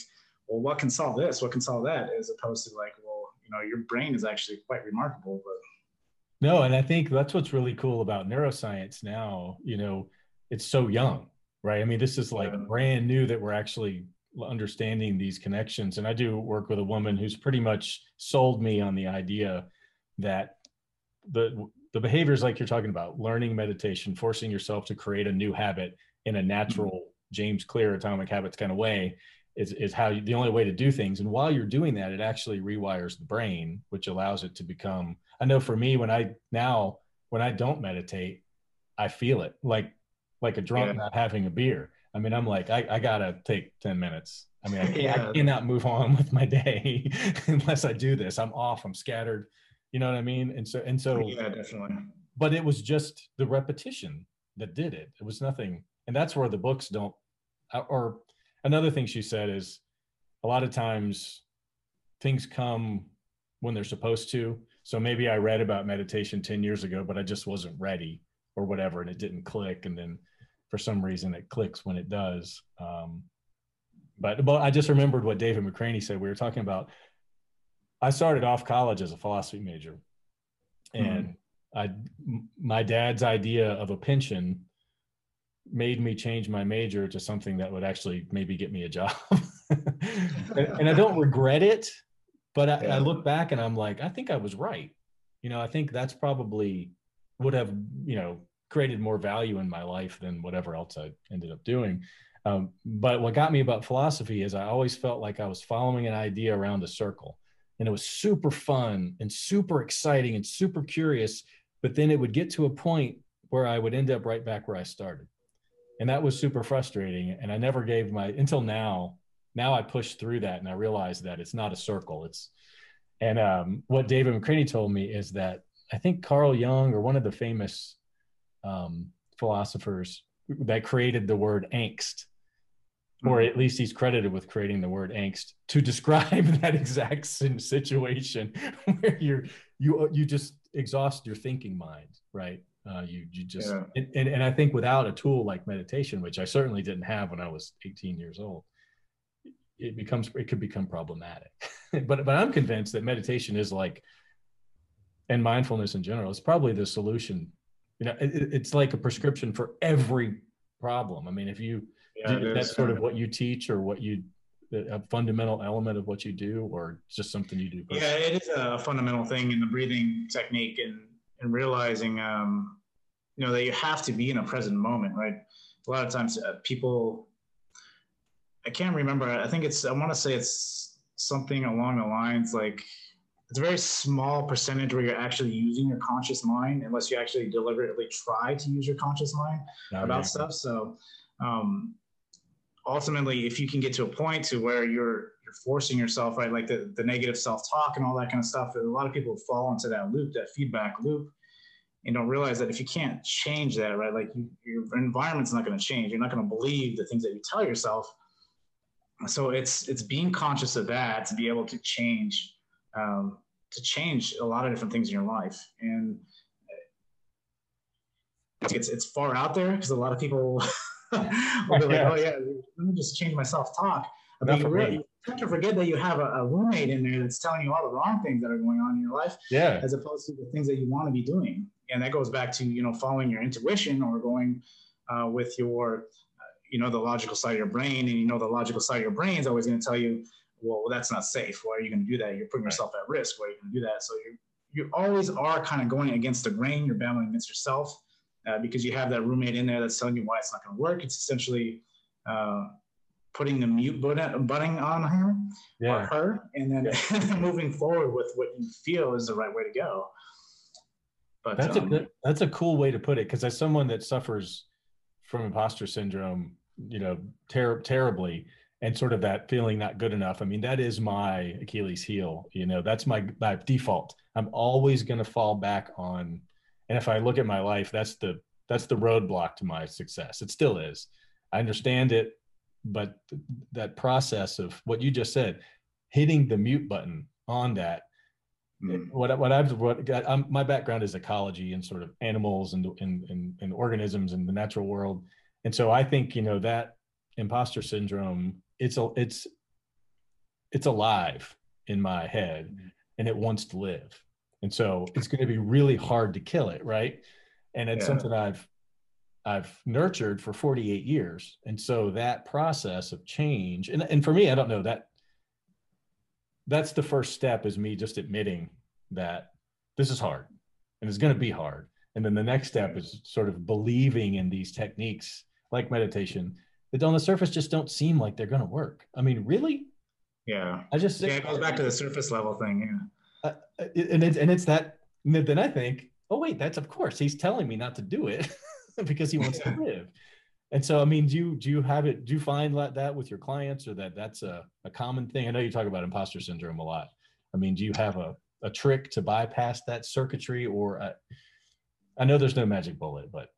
well, what can solve this? What can solve that? As opposed to like, well, you know, your brain is actually quite remarkable. But no, and I think that's what's really cool about neuroscience now. You know, it's so young, right? I mean, this is like yeah. brand new that we're actually understanding these connections. And I do work with a woman who's pretty much sold me on the idea that the the behaviors like you're talking about, learning meditation, forcing yourself to create a new habit in a natural mm-hmm. James Clear atomic habits kind of way is, is how you, the only way to do things. And while you're doing that, it actually rewires the brain, which allows it to become. I know for me, when I now when I don't meditate, I feel it like like a drunk yeah. not having a beer. I mean, I'm like, I, I gotta take 10 minutes. I mean, I, [LAUGHS] yeah. I cannot move on with my day [LAUGHS] unless I do this. I'm off. I'm scattered. You know what I mean? And so and so. Yeah, definitely. But it was just the repetition that did it. It was nothing, and that's where the books don't, uh, or another thing she said is a lot of times things come when they're supposed to. So maybe I read about meditation 10 years ago, but I just wasn't ready or whatever, and it didn't click. And then for some reason it clicks when it does. Um, but, but I just remembered what David McRaney said. We were talking about, I started off college as a philosophy major and mm-hmm. I, my dad's idea of a pension made me change my major to something that would actually maybe get me a job. [LAUGHS] and, and, I don't regret it, but I, yeah. I, look back and I'm like, I think I was right. You know, I think that's probably would have, you know, created more value in my life than whatever else I ended up doing. Um, but what got me about philosophy is I always felt like I was following an idea around a circle. And it was super fun and super exciting and super curious. But then it would get to a point where I would end up right back where I started and that was super frustrating and i never gave my until now now i push through that and i realize that it's not a circle it's and um, what david mcraney told me is that i think carl jung or one of the famous um, philosophers that created the word angst or at least he's credited with creating the word angst to describe [LAUGHS] that exact situation [LAUGHS] where you're you you just exhaust your thinking mind right? Uh, you you just yeah. and, and, and i think without a tool like meditation which i certainly didn't have when i was 18 years old it becomes it could become problematic. [LAUGHS] But but i'm convinced that meditation is like and mindfulness in general is probably the solution you know it, it's like a prescription for every problem. I mean if you yeah, that's sort of what you teach or what you a fundamental element of what you do or just something you do personally? yeah it is a fundamental thing in the breathing technique and and realizing um you know that you have to be in a present moment right? A lot of times uh, people i can't remember. I think it's i want to say it's something along the lines like it's a very small percentage where you're actually using your conscious mind unless you actually deliberately try to use your conscious mind about stuff so um, ultimately, if you can get to a point to where you're you're forcing yourself, right, like the, the negative self-talk and all that kind of stuff, a lot of people fall into that loop, that feedback loop, and don't realize that if you can't change that, right, like you, your environment's not going to change. You're not going to believe the things that you tell yourself. So it's it's being conscious of that to be able to change um, to change a lot of different things in your life. And it's it's far out there because a lot of people [LAUGHS] will be like, oh yeah, let me just change my self-talk. But you, really, you tend to forget that you have a, a, roommate in there that's telling you all the wrong things that are going on in your life, yeah, as opposed to the things that you want to be doing. And that goes back to you know following your intuition or going uh, with your, uh, you know, the logical side of your brain, and you know the logical side of your brain is always going to tell you, well, well, that's not safe. Why are you going to do that? You're putting yourself at risk. Why are you going to do that? So you you always are kind of going against the grain. You're battling against yourself uh, because you have that roommate in there that's telling you why it's not going to work. It's essentially uh, putting the mute button, button on him yeah. or her, and then yeah. [LAUGHS] moving forward with what you feel is the right way to go. But that's um, a good, that's a cool way to put it because as someone that suffers from imposter syndrome, you know, ter- terribly, and sort of that feeling not good enough. I mean, that is my Achilles heel. You know, that's my my default. I'm always going to fall back on and if i look at my life that's the that's the roadblock to my success it still is i understand it but th- that process of what you just said hitting the mute button on that mm. what what I've what I'm, my background is ecology and sort of animals and, and and and organisms in the natural world, and so I think you know that imposter syndrome it's a it's it's alive in my head, and it wants to live, and so it's going to be really hard to kill it right? And it's yeah. something i've i've nurtured for 48 years. And so that process of change and, and for me i don't know that that's the first step is me just admitting that this is hard and it's going to be hard. And then the next step is sort of believing in these techniques like meditation that on the surface just don't seem like they're going to work i mean really yeah i just yeah it goes back to the surface level thing yeah uh, and it's and it's that then I think, oh wait, that's of course he's telling me not to do it [LAUGHS] because he wants to live. And so, I mean, do you do you have it? Do you find that with your clients, or that that's a, a common thing? I know you talk about imposter syndrome a lot. I mean, do you have a, a trick to bypass that circuitry, or a, I know there's no magic bullet, but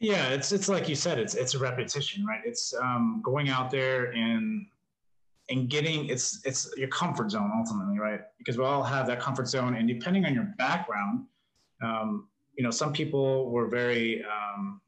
yeah, it's it's like you said, it's it's a repetition, right? It's um, going out there and and getting it's it's your comfort zone ultimately, right? Because we all have that comfort zone, and depending on your background, um, you know, some people were very um,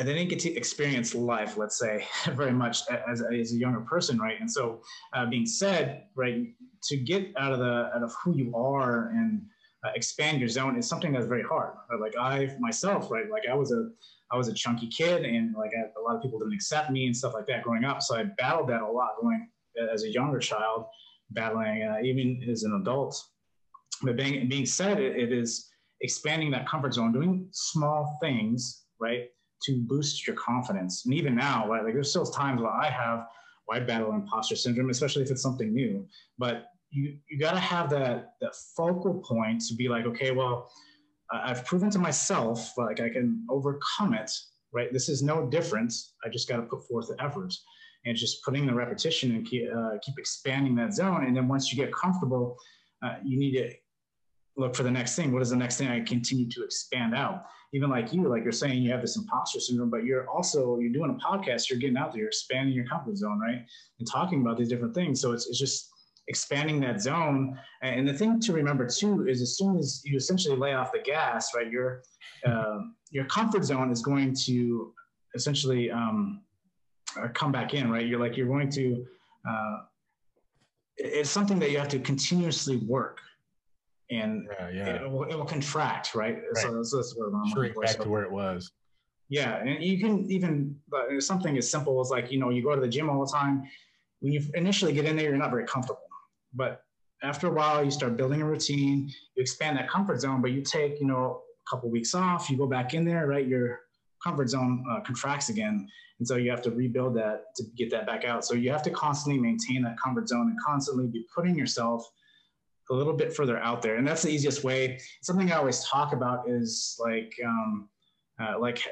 and they didn't get to experience life, let's say, [LAUGHS] very much as, as a younger person, right? And so, uh, being said, right, to get out of the out of who you are and uh, expand your zone is something that's very hard. Right? Like I myself, right, like I was a I was a chunky kid and like I, a lot of people didn't accept me and stuff like that growing up. So I battled that a lot going as a younger child, battling uh, even as an adult. But being, being said, it, it is expanding that comfort zone, doing small things, right, to boost your confidence. And even now, right, like there's still times where I have, I battle imposter syndrome, especially if it's something new. But you you got to have that that focal point to be like, okay, well, I've proven to myself like I can overcome it. Right, this is no different. I just got to put forth the effort, and just putting the repetition and keep, uh, keep expanding that zone. And then once you get comfortable, uh, you need to look for the next thing. What is the next thing I continue to expand out? Even like you, like you're saying, you have this imposter syndrome, but you're also you're doing a podcast. You're getting out there, you're expanding your comfort zone, right? And talking about these different things. So it's it's just expanding that zone. And the thing to remember too is as soon as you essentially lay off the gas, right, your uh, your comfort zone is going to essentially um, uh, come back in, right? You're like you're going to. Uh, it's something that you have to continuously work and yeah, yeah. It, will, it will contract, right? right. So, so that's what I'm Shrink back so, to where it was. Yeah, and you can even something as simple as like you know you go to the gym all the time. When you initially get in there, you're not very comfortable, but after a while, you start building a routine. You expand that comfort zone, but you take you know a couple weeks off. You go back in there, right? Your comfort zone uh, contracts again, and so you have to rebuild that to get that back out. So you have to constantly maintain that comfort zone and constantly be putting yourself a little bit further out there. And that's the easiest way. Something I always talk about is like, um, uh, like,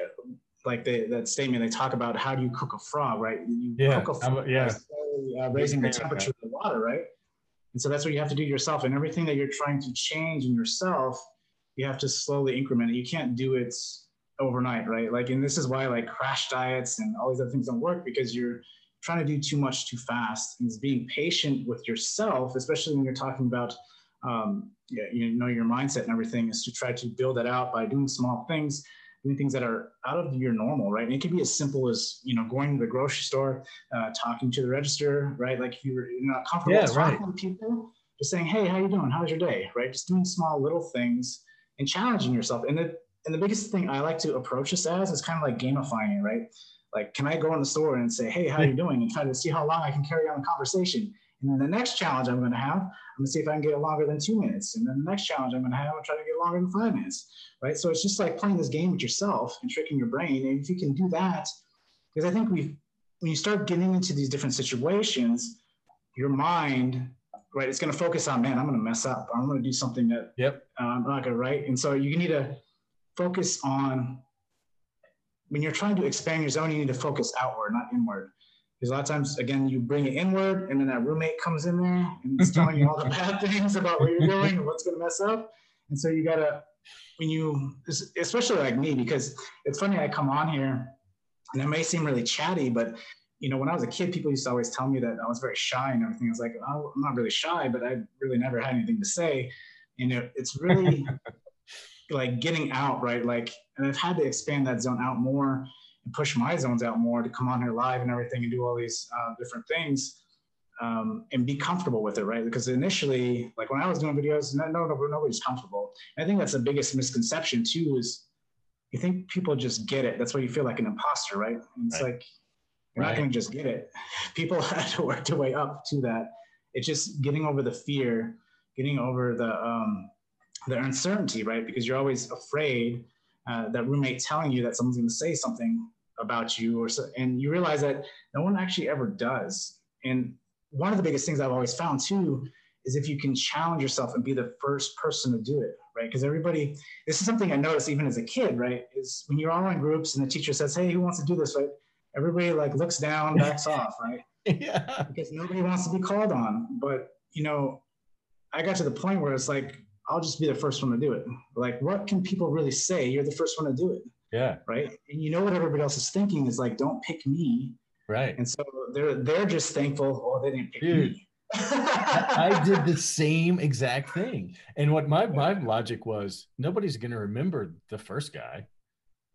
like they, that statement they talk about how do you cook a frog, right? You yeah, cook a frog yeah. By, uh, raising the temperature of the water, right? And so that's what you have to do yourself. And everything that you're trying to change in yourself, you have to slowly increment it. You can't do it overnight, right? Like, and this is why like crash diets and all these other things don't work because you're trying to do too much too fast. And it's being patient with yourself, especially when you're talking about um, you know your mindset and everything is to try to build that out by doing small things doing things that are out of your normal right? And it can be as simple as you know going to the grocery store uh, talking to the register right? Like if you're not comfortable yeah, talking right. to people just saying hey how you doing? How's your day? Right? Just doing small little things and challenging yourself. And the and the biggest thing i like to approach this as is kind of like gamifying it right? Like can i go in the store and say hey how are you doing? and try to see how long i can carry on the conversation and then the next challenge I'm going to have, I'm going to see if I can get it longer than two minutes. And then the next challenge I'm going to have, I'm try to get longer than five minutes, right? So it's just like playing this game with yourself and tricking your brain. And if you can do that, because I think we, when you start getting into these different situations, your mind, right, it's going to focus on, man, I'm going to mess up. I'm going to do something that yep. Uh, I'm not going to write. And so you need to focus on when you're trying to expand your zone, you need to focus outward, not inward. Because a lot of times, again, you bring it inward, and then that roommate comes in there and is telling you all the [LAUGHS] bad things about what you're doing and what's going to mess up. And so you gotta, when you, especially like me, because it's funny, I come on here, and it may seem really chatty, but you know, when I was a kid, people used to always tell me that I was very shy and everything. I was like, oh, I'm not really shy, but I really never had anything to say. And it, it's really [LAUGHS] like getting out, right? Like, and I've had to expand that zone out more and push my zones out more to come on here live and everything and do all these uh, different things um, and be comfortable with it, right? Because initially, like when I was doing videos, no, no, no nobody's comfortable. And I think that's the biggest misconception too is you think people just get it. That's why you feel like an imposter, right? And it's right. like you're right. not going to just get it. [LAUGHS] People [LAUGHS] have to work their way up to that. It's just getting over the fear, getting over the um, the uncertainty, right? Because you're always afraid uh, that roommate telling you that someone's going to say something about you, or so, and you realize that no one actually ever does. And one of the biggest things I've always found too is if you can challenge yourself and be the first person to do it, right? Because everybody, this is something I noticed even as a kid, right? Is when you're all in groups and the teacher says, "Hey, who wants to do this?" Right? Everybody like looks down, backs [LAUGHS] off, right? Yeah. Because nobody wants to be called on. But you know, I got to the point where it's like I'll just be the first one to do it. Like, what can people really say? You're the first one to do it. Yeah. Right. And you know what everybody else is thinking is like, don't pick me. Right. And so they're they're just thankful. Oh, they didn't pick Dude, me. I did the same exact thing. And what my my logic was, nobody's going to remember the first guy.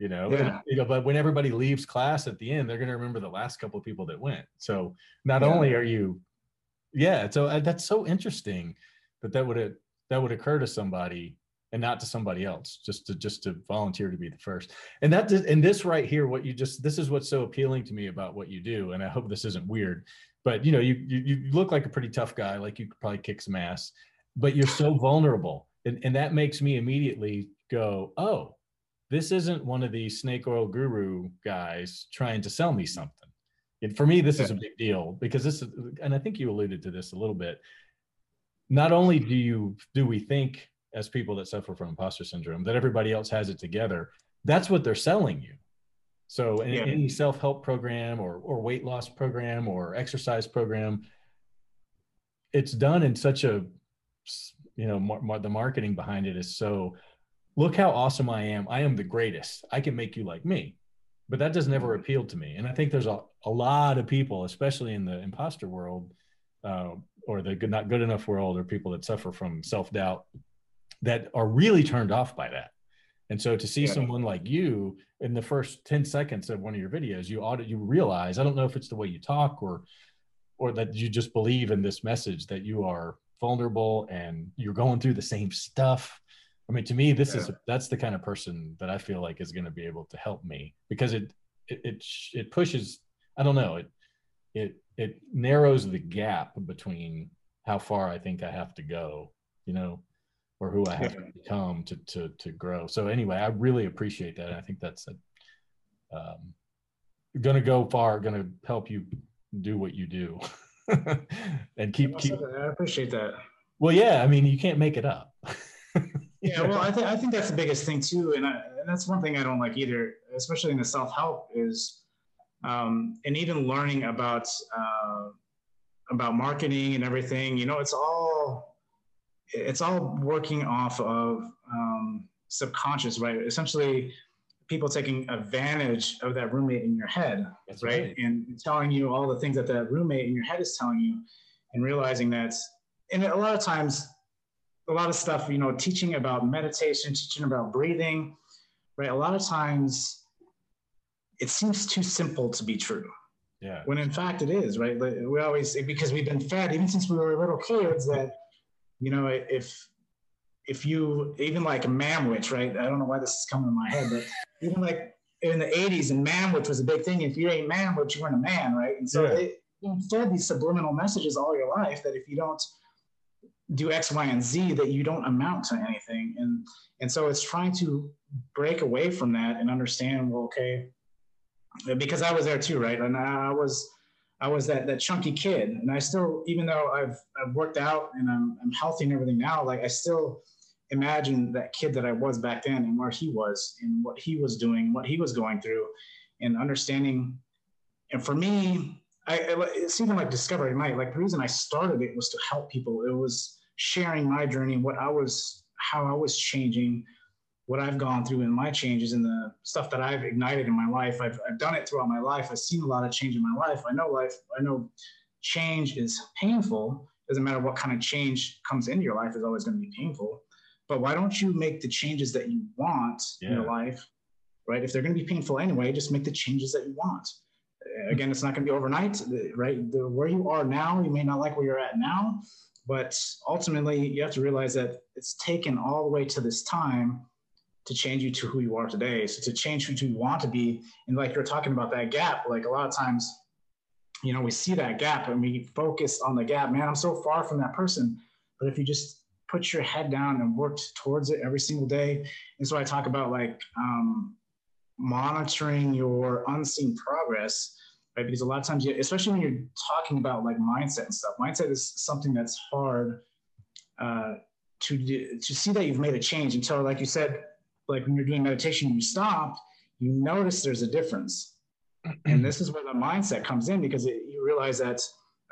You know, yeah. and, you know, but when everybody leaves class at the end, they're going to remember the last couple of people that went. So not yeah. only are you, yeah. So uh, that's so interesting that that would have that would occur to somebody and not to somebody else just to just to volunteer to be the first. And that and this right here what you just this is what's so appealing to me about what you do and i hope this isn't weird but you know you you, you look like a pretty tough guy like you could probably kick some ass but you're so [LAUGHS] vulnerable. And, and that makes me immediately go oh this isn't one of these snake oil guru guys trying to sell me something. And for me this is a big deal because this is and i think you alluded to this a little bit not only do you do we think as people that suffer from imposter syndrome that everybody else has it together that's what they're selling you. So in, yeah. any self-help program or, or weight loss program or exercise program it's done in such a you know mar- the marketing behind it is so look how awesome i am. I am the greatest. I can make you like me. But that doesn't ever appeal to me. And i think there's a, a lot of people especially in the imposter world uh, or the good, not good enough world or people that suffer from self-doubt that are really turned off by that and so to see yeah. someone like you in the first 10 seconds of one of your videos you ought you realize i don't know if it's the way you talk or or that you just believe in this message that you are vulnerable and you're going through the same stuff i mean to me this yeah. is that's the kind of person that i feel like is going to be able to help me because it it it, it pushes i don't know it it it narrows the gap between how far i think i have to go you know or who I have yeah. to become to to to grow. So anyway, I really appreciate that. I think that's a, um, going to go far, going to help you do what you do, [LAUGHS] and keep keep. I appreciate that. Well, yeah, I mean, you can't make it up. yeah, [LAUGHS] well, I think I think that's the biggest thing too, and, I, and that's one thing I don't like either, especially in the self help is, um, and even learning about uh, about marketing and everything. You know, it's all it's all working off of um, subconscious, right? Essentially, people taking advantage of that roommate in your head, right? right? And telling you all the things that that roommate in your head is telling you, and realizing that, and a lot of times, a lot of stuff, you know, teaching about meditation, teaching about breathing, right? A lot of times, it seems too simple to be true. Yeah. When in fact it is, right? We always because we've been fed even since we were little kids that you know, if if you even like Manwich, right? I don't know why this is coming in my head, but even like in the 80s and Manwich was a big thing. If you ain't Manwich, you weren't a man, right? And so yeah. you fed these subliminal messages all your life that if you don't do X, Y, and Z, that you don't amount to anything. And and so it's trying to break away from that and understand, well, okay, because I was there too, right? And I was I was that that chunky kid, and I still, even though I've I've worked out and I'm I'm healthy and everything now, like I still imagine that kid that I was back then and where he was and what he was doing, what he was going through, and understanding. And for me, I it's even like Discover Ignite. Like the reason I started it was to help people. It was sharing my journey, what I was, how I was changing, what I've gone through and my changes and the stuff that I've ignited in my life. I've, I've done it throughout my life. I've seen a lot of change in my life. I know life, I know change is painful. Doesn't matter what kind of change comes into your life is always going to be painful. But why don't you make the changes that you want yeah. in your life, right? If they're going to be painful anyway, just make the changes that you want. Again, it's not going to be overnight, right? The, where you are now, you may not like where you're at now, but ultimately you have to realize that it's taken all the way to this time to change you to who you are today. So to change who you want to be, and like you're talking about that gap, like a lot of times, you know, we see that gap and we focus on the gap. Man, I'm so far from that person. But if you just put your head down and worked towards it every single day, and so I talk about like um, monitoring your unseen progress, right? Because a lot of times, you, especially when you're talking about like mindset and stuff, mindset is something that's hard uh, to to see that you've made a change until, like you said, like when you're doing meditation, you stop, you notice there's a difference. [CLEARS THROAT] and this is where the mindset comes in because it, you realize that,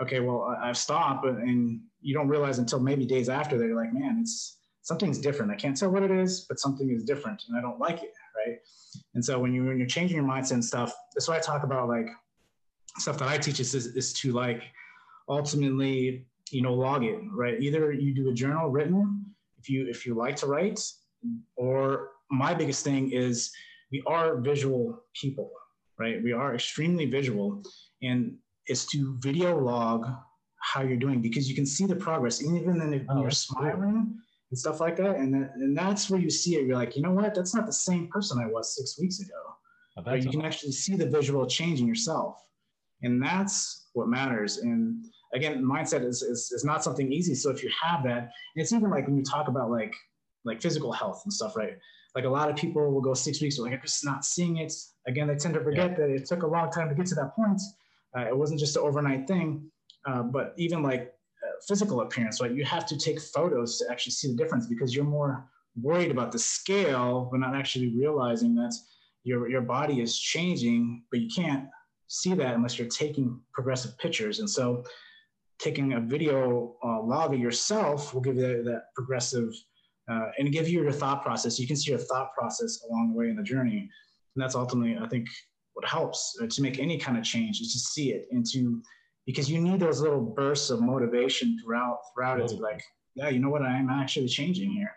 okay, well, I've stopped, and you don't realize until maybe days after that you're like, man, it's something's different. I can't tell what it is, but something is different, and I don't like it, right? And so when you when you're changing your mindset and stuff, that's why I talk about like stuff that I teach is is, is to like ultimately you know log it right either you do a journal written if you if you like to write or my biggest thing is we are visual people, right? We are extremely visual, and it's to video log how you're doing because you can see the progress, even if oh, you're smiling and stuff like that. And that, and that's where you see it. You're like, you know what? That's not the same person I was six weeks ago. Oh, but you can actually see the visual change in yourself, and that's what matters. And again, mindset is, is is not something easy. So if you have that, and it's even like when you talk about like like physical health and stuff, right? Like a lot of people will go six weeks, like I'm just not seeing it. Again, they tend to forget yeah. that it took a long time to get to that point. Uh, it wasn't just an overnight thing, uh, but even like uh, physical appearance, right? You have to take photos to actually see the difference because you're more worried about the scale, but not actually realizing that your your body is changing, but you can't see that unless you're taking progressive pictures. And so taking a video uh, log of yourself will give you that, that progressive uh, and give you your thought process. You can see your thought process along the way in the journey. And that's ultimately, I think, what helps uh, to make any kind of change is to see it and to, because you need those little bursts of motivation throughout, throughout it to like, yeah, you know what, I'm actually changing here.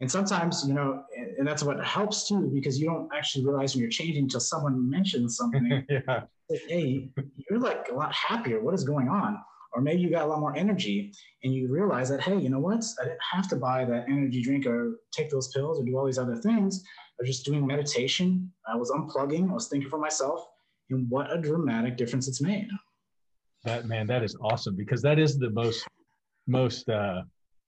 And sometimes, you know, and that's what helps too, because you don't actually realize when you're changing until someone mentions something. [LAUGHS] yeah. Like, hey, you're like a lot happier. What is going on? Or maybe you got a lot more energy and you realize that hey you know what? I didn't have to buy that energy drink or take those pills or do all these other things. I was just doing meditation. I was unplugging. I was thinking for myself and what a dramatic difference it's made. That man that is awesome because that is the most most uh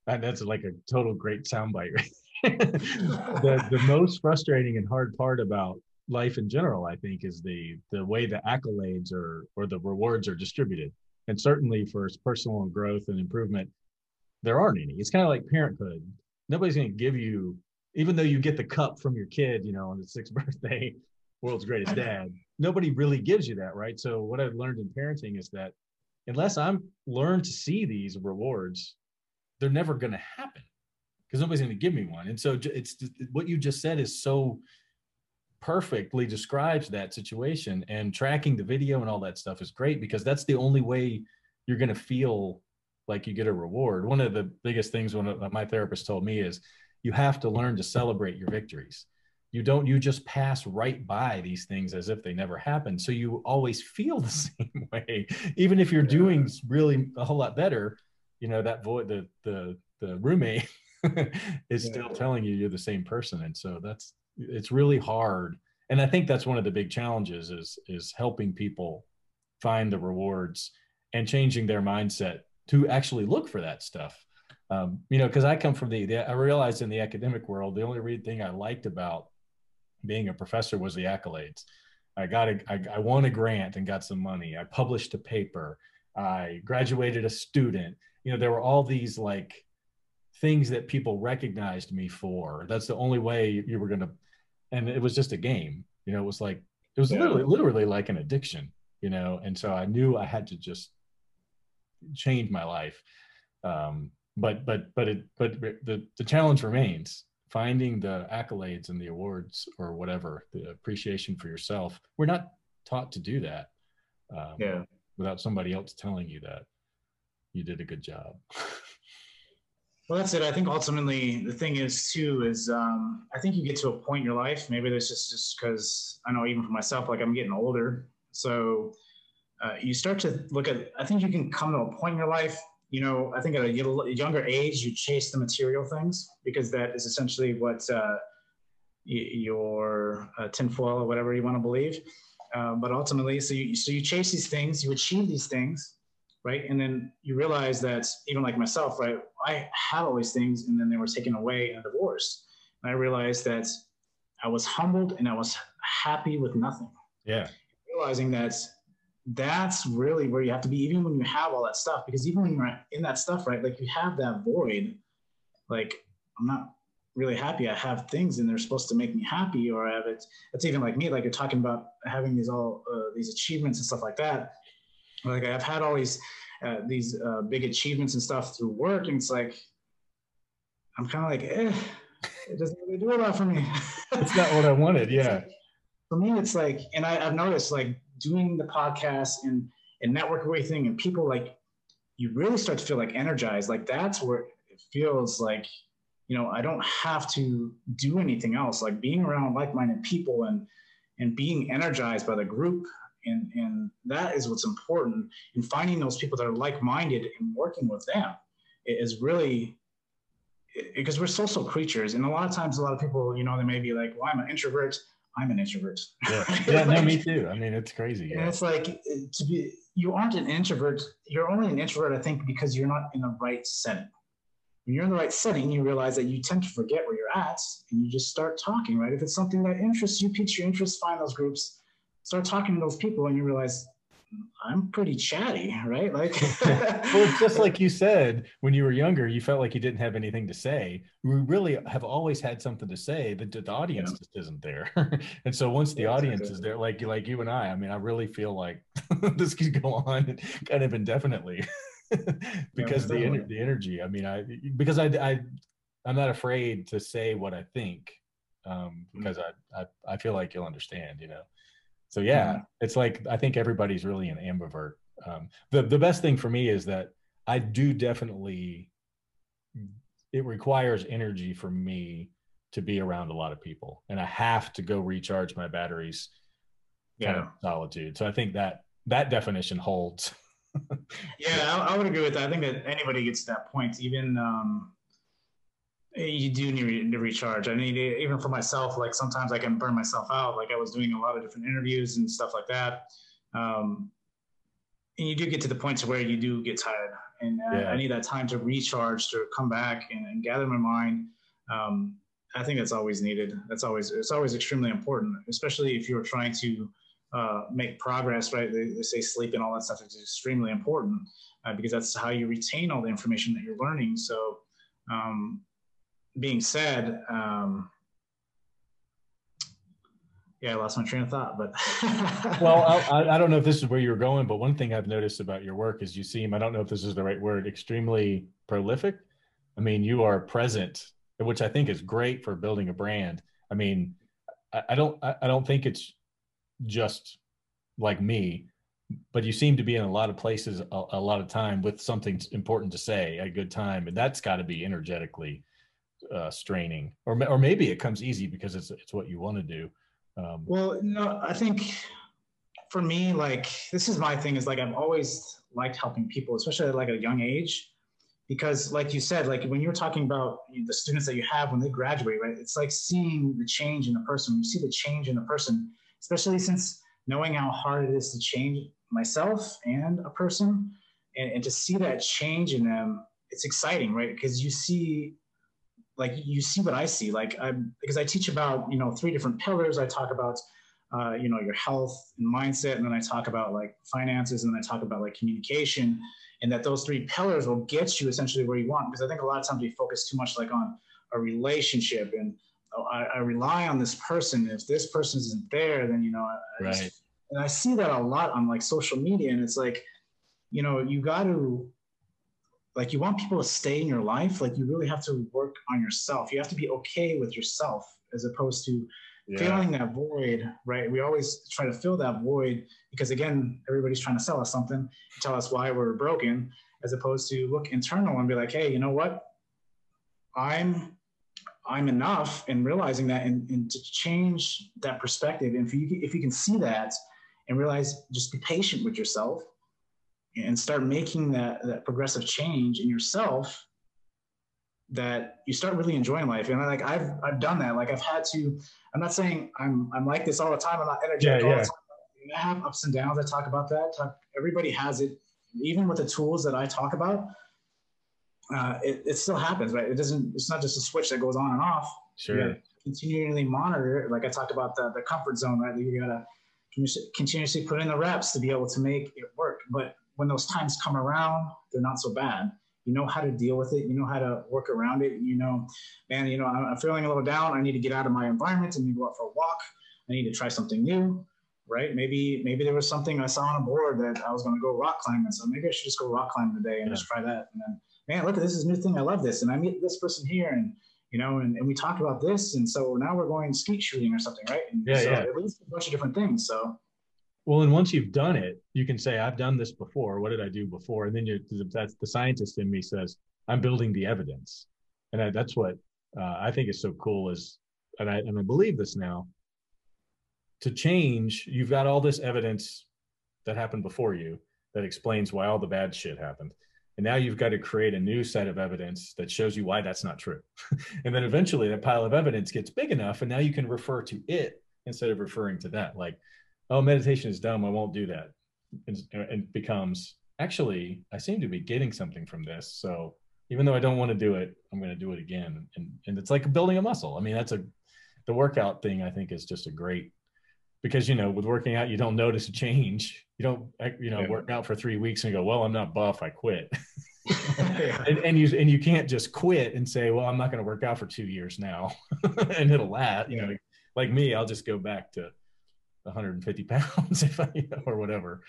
that's like a total great soundbite. [LAUGHS] The, the most frustrating and hard part about life in general i think is the the way the accolades or or the rewards are distributed and certainly for personal growth and improvement there aren't any. It's kind of like parenthood. Nobody's going to give you even though you get the cup from your kid you know on the [LAUGHS] sixth birthday world's greatest uh-huh. dad nobody really gives you that right? So what i've learned in parenting is that unless i'm learned to see these rewards they're never going to happen because nobody's going to give me one. And so it's what you just said is so perfectly describes that situation and tracking the video and all that stuff is great because that's the only way you're going to feel like you get a reward. One of the biggest things one of uh, my therapist told me is you have to learn to celebrate your victories. You don't you just pass right by these things as if they never happened. So you always feel the [LAUGHS] same way. Even if you're doing really a whole lot better you know that void the the the roommate [LAUGHS] is still telling you you're the same person. And so that's it's really hard. And i think that's one of the big challenges is is helping people find the rewards and changing their mindset to actually look for that stuff. Um, you know because i come from the, the, i realized in the academic world the only thing i liked about being a professor was the accolades. I got a I, I won a grant and got some money. I published a paper. I graduated a student. You know there were all these like things that people recognized me for. That's the only way you were going to and it was just a game you know it was like it was yeah. literally literally like an addiction you know and so i knew i had to just change my life. Um but but but it but the the challenge remains finding the accolades and the awards or whatever the appreciation for yourself. We're not taught to do that um, yeah. without somebody else telling you that you did a good job [LAUGHS] Well, that's it. I think ultimately the thing is too is um, I think you get to a point in your life. Maybe this is just because I know even for myself, like I'm getting older, so uh, you start to look at. I think you can come to a point in your life. You know, I think at a younger age, you chase the material things because that is essentially what uh, your uh, tinfoil or whatever you want to believe. Uh, but ultimately, so you so you chase these things, you achieve these things, right? And then you realize that even like myself, right? I had all these things and then they were taken away in a divorce. And I realized that I was humbled and I was happy with nothing. Yeah. Realizing that that's really where you have to be, even when you have all that stuff, because even when you're in that stuff, right? Like you have that void, like I'm not really happy. I have things and they're supposed to make me happy, or I have it. It's even like me, like you're talking about having these all uh, these achievements and stuff like that like I've had all these uh, these uh, big achievements and stuff through work, and it's like I'm kind of like, eh, it doesn't really do a lot for me. it's not what I wanted. [LAUGHS] Yeah. For me, it's like, and I, I've noticed like doing the podcast and and network thing and people like you really start to feel like energized. Like that's where it feels like you know I don't have to do anything else. Like being around like-minded people and and being energized by the group and and that is what's important in finding those people that are like-minded and working with them. Is really because we're social creatures. And a lot of times a lot of people you know they may be like well i'm an introvert. I'm an introvert. Yeah, [LAUGHS] yeah like, no me too. I mean it's crazy and it's like to be you aren't an introvert. You're only an introvert i think because you're not in the right setting. When you're in the right setting you realize that you tend to forget where you're at and you just start talking right? If it's something that interests you piques your interest find those groups start talking to those people and you realize I'm pretty chatty, right? Like, [LAUGHS] well, it's just like you said when you were younger, you felt like you didn't have anything to say. We really have always had something to say. The, the audience yeah. just isn't there, [LAUGHS] and so once the yeah, audience exactly. is there, like like you and I, I mean, I really feel like [LAUGHS] this could go on kind of indefinitely. because yeah, the ener- the energy. I mean, I because I I I'm not afraid to say what I think um, because I, I I feel like you'll understand. You know. So yeah, mm-hmm. it's like I think everybody's really an ambivert. Um, the the best thing for me is that I do definitely. It requires energy for me to be around a lot of people, and I have to go recharge my batteries. Yeah, solitude. So I think that that definition holds. [LAUGHS] yeah, I, I, would agree with that. I think that anybody gets to that point, even um, you do need to recharge. I mean, even for myself, like sometimes I can burn myself out. Like I was doing a lot of different interviews and stuff like that. Um, and you do get to the point to where you do get tired, and yeah. I need that time to recharge, to come back and, and gather my mind. Um, I think that's always needed. That's always it's always extremely important, especially if you're trying to uh, make progress, right? They, they, say sleep and all that stuff is extremely important uh, because that's how you retain all the information that you're learning. So, um, being said, um, yeah, I lost my train of thought, but [LAUGHS] well, I, I, don't know if this is where you're going, but one thing I've noticed about your work is you seem, I don't know if this is the right word, extremely prolific. I mean, you are present, which I think is great for building a brand. I mean, I, I don't, I, I don't think it's just like me, but you seem to be in a lot of places a, a lot of time with something important to say at a good time, and that's got to be energetically uh, straining, or or maybe it comes easy because it's it's what you want to do. Um, well, no, I think for me, like this is my thing is like I've always liked helping people, especially at like a young age, because like you said, like when you're talking about the students that you have when they graduate, right? It's like seeing the change in the person. you see the change in the person, especially since knowing how hard it is to change myself and a person and, and to see that change in them it's exciting right because you see like you see what i see like i'm because i teach about you know three different pillars i talk about uh, you know your health and mindset and then i talk about like finances and then i talk about like communication and that those three pillars will get you essentially where you want because i think a lot of times we focus too much like on a relationship and oh, I, I, rely on this person. If this person isn't there, then you know, I, right. Just, and I see that a lot on like social media, and it's like, you know, you got to like you want people to stay in your life. Like you really have to work on yourself. You have to be okay with yourself as opposed to yeah. filling that void. Right? We always try to fill that void because again, everybody's trying to sell us something, tell us why we're broken, as opposed to look internal and be like, hey, you know what? I'm I'm enough and realizing that and, and to change that perspective. And if you, if you can see that and realize, just be patient with yourself and start making that, that progressive change in yourself that you start really enjoying life. And like, I've, I've done that. Like I've had to, I'm not saying I'm, I'm like this all the time. I'm not energetic yeah, yeah. I have ups and downs. I talk about that. Talk, everybody has it. Even with the tools that I talk about, uh, it, it still happens, right? It doesn't, it's not just a switch that goes on and off. Sure. continually monitor it. Like I talked about the, the comfort zone, right? You gotta continuously put in the reps to be able to make it work. But when those times come around, they're not so bad. You know how to deal with it. You know how to work around it. You know, man, you know, I'm feeling a little down. I need to get out of my environment. I need to go out for a walk. I need to try something new right? Maybe maybe there was something I saw on a board that I was going to go rock climbing, so maybe I should just go rock climbing today and yeah. just try that. And then man, look at this is a new thing. I love this. And I meet this person here and, you know, and, and we talked about this. And so now we're going skeet shooting or something, right? And yeah, so yeah. it leads to a bunch of different things. So. Well, and once you've done it, you can say, I've done this before. What did I do before? And then you that's the scientist in me says, I'm building the evidence. And I, that's what uh, I think is so cool is, and I, and I believe this now, to change, you've got all this evidence that happened before you that explains why all the bad shit happened. And now you've got to create a new set of evidence that shows you why that's not true. [LAUGHS] and then eventually that pile of evidence gets big enough, and now you can refer to it instead of referring to that. Like, oh, meditation is dumb. I won't do that. And, and becomes actually, I seem to be getting something from this. So even though I don't want to do it, I'm going to do it again. And, and it's like building a muscle. I mean, that's a, the workout thing, I think, is just a great because you know with working out you don't notice a change you don't you know yeah. work out for three weeks and go well i'm not buff i quit [LAUGHS] [LAUGHS] and, and, you and you can't just quit and say well i'm not going to work out for two years now [LAUGHS] and it'll last you know like me i'll just go back to 150 [LAUGHS] pounds if i or whatever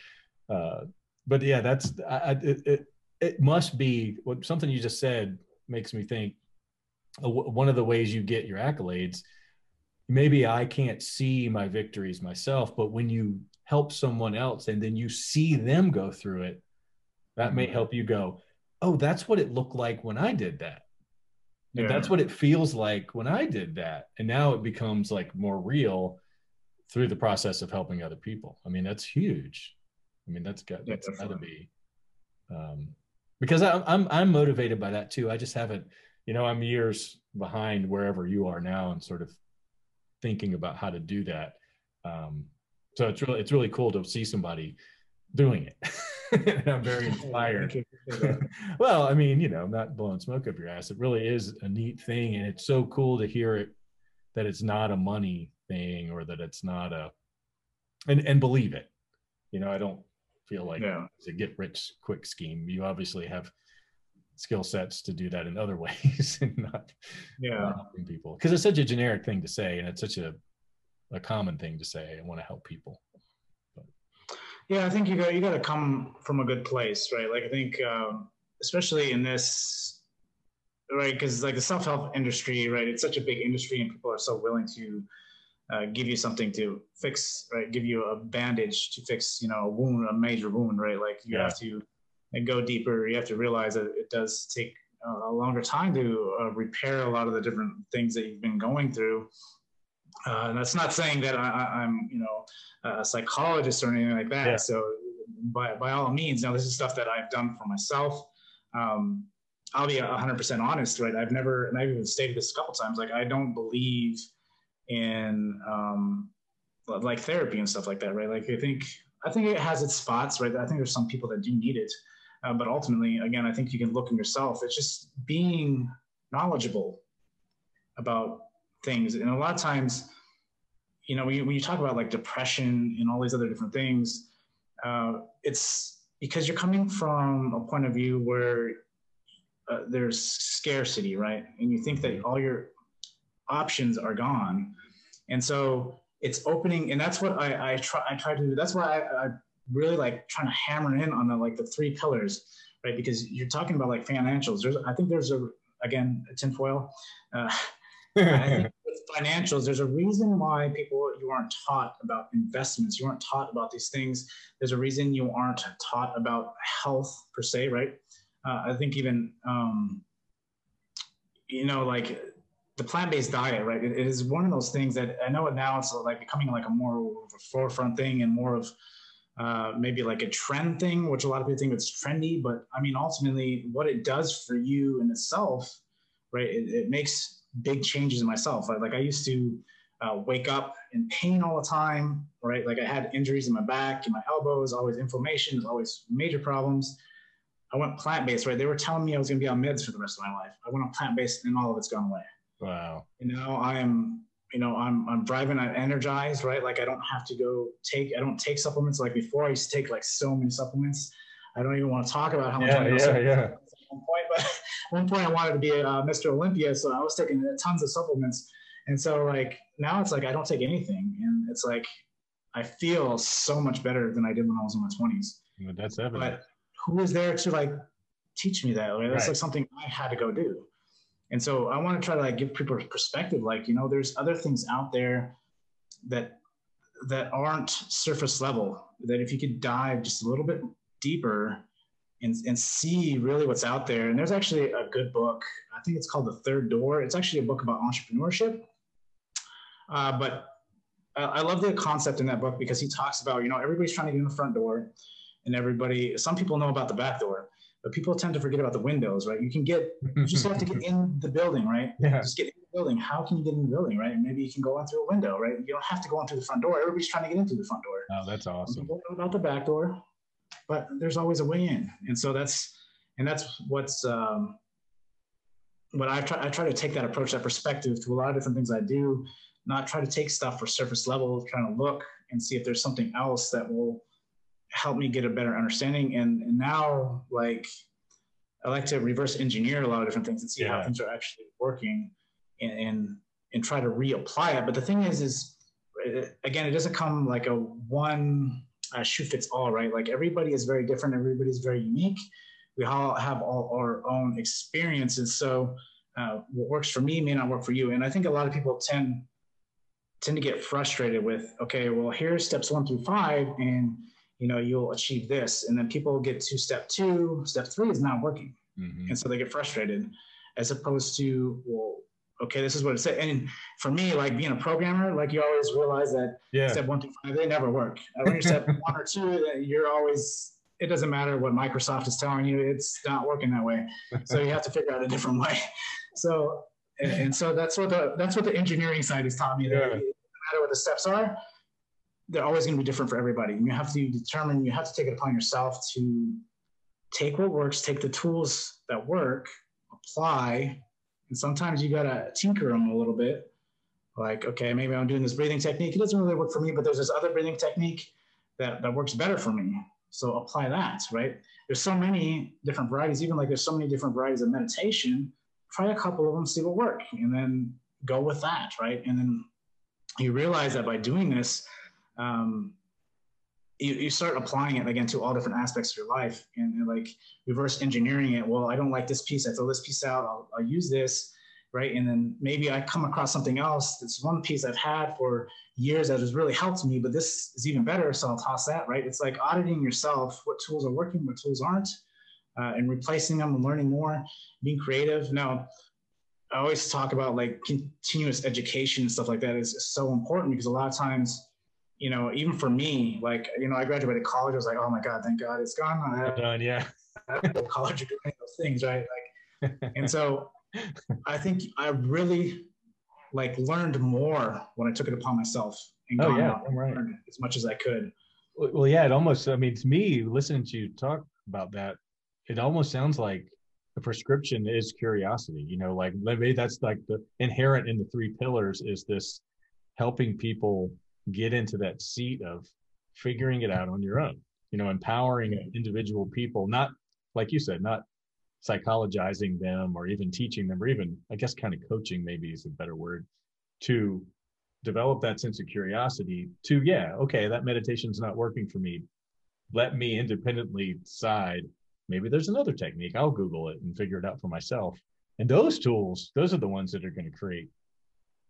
uh, but yeah that's I, it, it, it must be what something you just said makes me think uh, one of the ways you get your accolades maybe i can't see my victories myself but when you help someone else and then you see them go through it that may mm-hmm. help you go oh that's what it looked like when i did that and yeah. that's what it feels like when i did that and now it becomes like more real through the process of helping other people i mean that's huge i mean that's got that's got to be um, because I, I'm I'm motivated by that too. I just haven't, you know, I'm years behind wherever you are now, and sort of thinking about how to do that. Um, so it's really it's really cool to see somebody doing it. [LAUGHS] I'm very [LAUGHS] inspired. [LAUGHS] well, I mean, you know, I'm not blowing smoke up your ass. It really is a neat thing, and it's so cool to hear it that it's not a money thing or that it's not a and and believe it. You know, I don't feel like yeah. it's a get rich quick scheme. You obviously have skill sets to do that in other [LAUGHS] ways and not, yeah. Not helping people because it's such a generic thing to say and it's such a, a common thing to say. I want to help people. But. Yeah, I think you got you got to come from a good place, right? Like I think, um, especially in this, right? Because like the self help industry, right? It's such a big industry, and people are so willing to uh, give you something to fix, right? Give you a bandage to fix, you know, a wound, a major wound, right? Like you yeah. have to and go deeper. You have to realize that it does take a longer time to uh, repair a lot of the different things that you've been going through. Uh, and that's not saying that I, am you know, a psychologist or anything like that. Yeah. So by, by all means, now this is stuff that I've done for myself. Um, I'll be 100% honest, right? I've never, and I've even stated this a couple times, like I don't believe – in um, like therapy and stuff like that, right? Like I think I think it has its spots, right? I think there's some people that do need it, uh, but ultimately, again, I think you can look in yourself. It's just being knowledgeable about things, and a lot of times, you know, when you, when you talk about like depression and all these other different things, uh, it's because you're coming from a point of view where uh, there's scarcity, right? And you think that all your options are gone. And so it's opening, and that's what I, I try I try to do. That's why I, I really like trying to hammer in on the like the three pillars, right? Because you're talking about like financials. There's I think there's a again a tinfoil. Uh, [LAUGHS] with financials, there's a reason why people you aren't taught about investments. You aren't taught about these things. There's a reason you aren't taught about health per se, right? Uh, I think even um, you know like the plant-based diet, right? It, it is one of those things that I know now it's like becoming like a more of a forefront thing and more of uh, maybe like a trend thing, which a lot of people think it's trendy. But I mean, ultimately, what it does for you in itself, right? It, it makes big changes in myself. Like, like I used to uh, wake up in pain all the time, right? Like I had injuries in my back, in my elbows, always inflammation, always major problems. I went plant based, right? They were telling me I was going to be on meds for the rest of my life. I went on plant based, and all of it's gone away. Wow. You know, I am, you know, I'm I'm driving, I'm energized, right? Like I don't have to go take, I don't take supplements like before. I used to take like so many supplements. I don't even want to talk about how much yeah, I yeah, yeah. At one point, but [LAUGHS] at one point I wanted to be a uh, Mr. Olympia, so I was taking tons of supplements. And so like now it's like I don't take anything, and it's like I feel so much better than I did when I was in my twenties. That's evident. But who is there to like teach me that? Like, that's right. like something I had to go do. And so I want to try to like give people perspective, like, you know, there's other things out there that that aren't surface level, that if you could dive just a little bit deeper and, and see really what's out there. And there's actually a good book. I think it's called The Third Door. It's actually a book about entrepreneurship. Uh, but I love the concept in that book because he talks about, you know, everybody's trying to get in the front door and everybody, some people know about the back door but people tend to forget about the windows, right? You can get, you just have to get [LAUGHS] in the building, right? Yeah. Just get in the building. How can you get in the building, right? maybe you can go in through a window, right? You don't have to go in through the front door. Everybody's trying to get into the front door. Oh, that's awesome. About the back door, but there's always a way in, and so that's and that's what's um, what I try. I try to take that approach, that perspective to a lot of different things I do. Not try to take stuff for surface level, trying to look and see if there's something else that will help me get a better understanding. And, and now, like, I like to reverse engineer a lot of different things and see yeah. how things are actually working and, and, and try to reapply it. But the thing is, is again, it doesn't come like a one uh, shoe fits all, right? Like everybody is very different. Everybody is very unique. we all have all our own experiences. So uh, what works for me may not work for you. And I think a lot of people tend tend to get frustrated with, okay, well, here's steps one through five, and you know you'll achieve this, and then people get to step two, step three is not working, mm-hmm. and so they get frustrated, as opposed to well, okay, this is what it said. And for me, like being a programmer, like you always realize that yeah. step one through five, they never work. When you're step [LAUGHS] one or two, you're always it doesn't matter what Microsoft is telling you, it's not working that way. So you have to figure out a different way. So and, and so that's what the that's what the engineering side has taught me. That yeah. no matter what the steps are, they're always going to be different for everybody. And you have to determine, you have to take it upon yourself to take what works, take the tools that work, apply, and sometimes you got to tinker them a little bit. Like, okay, maybe I'm doing this breathing technique. It doesn't really work for me, but there's this other breathing technique that, that works better for me. So apply that, right? There's so many different varieties, even like there's so many different varieties of meditation. Try a couple of them, see what work, and then go with that, right? And then you realize that by doing this, um, you, you start applying it again to all different aspects of your life and, and, like reverse engineering it. Well, I don't like this piece. I throw this piece out. I'll, I'll use this right? And then maybe I come across something else. That's one piece I've had for years that has really helped me, but this is even better. So I'll toss that, right? It's like auditing yourself, what tools are working, what tools aren't, uh, and replacing them and learning more, being creative. Now, I always talk about like continuous education and stuff like that is so important because a lot of times, you know, even for me, like, you know, I graduated college, I was like, oh my God, thank God it's gone. I have, done, yeah. I have no college doing those things, right? Like, [LAUGHS] and so I think I really like learned more when I took it upon myself and oh, yeah, right. as much as I could. Well, yeah, it almost, I mean, to me, listening to you talk about that, it almost sounds like the prescription is curiosity, you know, like maybe that's like the inherent in the three pillars is this helping people get into that seat of figuring it out on your own, you know, empowering individual people, not like you said, not psychologizing them or even teaching them or even i guess kind of coaching maybe is a better word to develop that sense of curiosity to yeah okay that meditation's not working for me. Let me independently decide maybe there's another technique. I'll google it and figure it out for myself. And those tools those are the ones that are going to create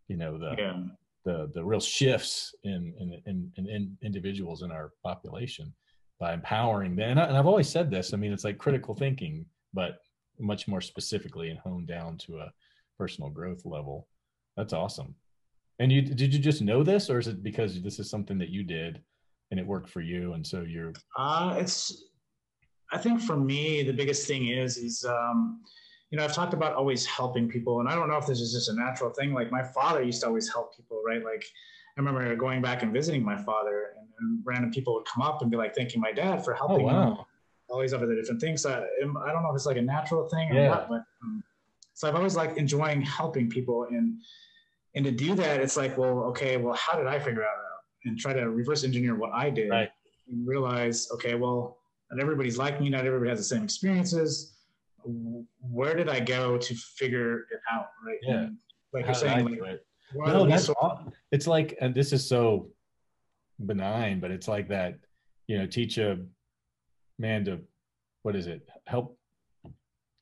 you know the yeah. The the real shifts in in, in in, in individuals in our population by empowering them and, I, i've always said this i mean it's like critical thinking but much more specifically and honed down to a personal growth level. That's awesome. And you did you just know this, or is it because this is something that you did and it worked for you, and so you're? Uh, it's. I think for me, the biggest thing is is um, you know I've talked about always helping people, and I don't know if this is just a natural thing. Like my father used to always help people, right? Like I remember going back and visiting my father, and, and random people would come up and be like, "Thanking my dad for helping." Oh, wow. Him all these other different things. So I, I don't know if it's like a natural thing or yeah. what, but um, so I've always like enjoying helping people and and to do that, it's like, well, okay, well, how did I figure out and try to reverse engineer what I did right. and realize, okay, well, not everybody's like me, not everybody has the same experiences. Where did I go to figure it out? Right. Yeah. And like how you're saying, like, no, that's all, it's like, and this is so benign, but it's like that, you know, teach a man to what is it? Help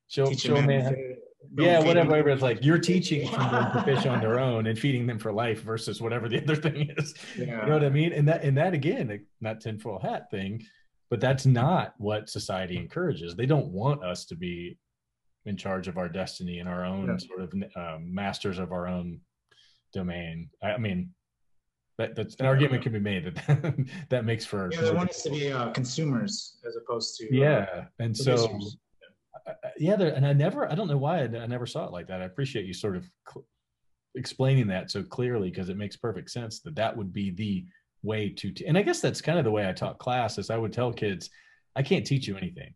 show show man. man yeah, whatever, whatever. It's like you're teaching [LAUGHS] them to fish on their own and feeding them for life versus whatever the other [LAUGHS] thing is. Yeah. You know what I mean? And that and that again, not tinfoil hat thing, but that's not what society encourages. They don't want us to be in charge of our destiny and our own yeah. sort of um, masters of our own domain. I, I mean, that, that's an argument can be made that [LAUGHS] that makes for yeah they want us to be uh, consumers as opposed to uh, yeah uh, and so yeah there, and i never i don't know why I, I, never saw it like that i appreciate you sort of cl- explaining that so clearly because it makes perfect sense that that would be the way to t- and i guess that's kind of the way i taught class is i would tell kids i can't teach you anything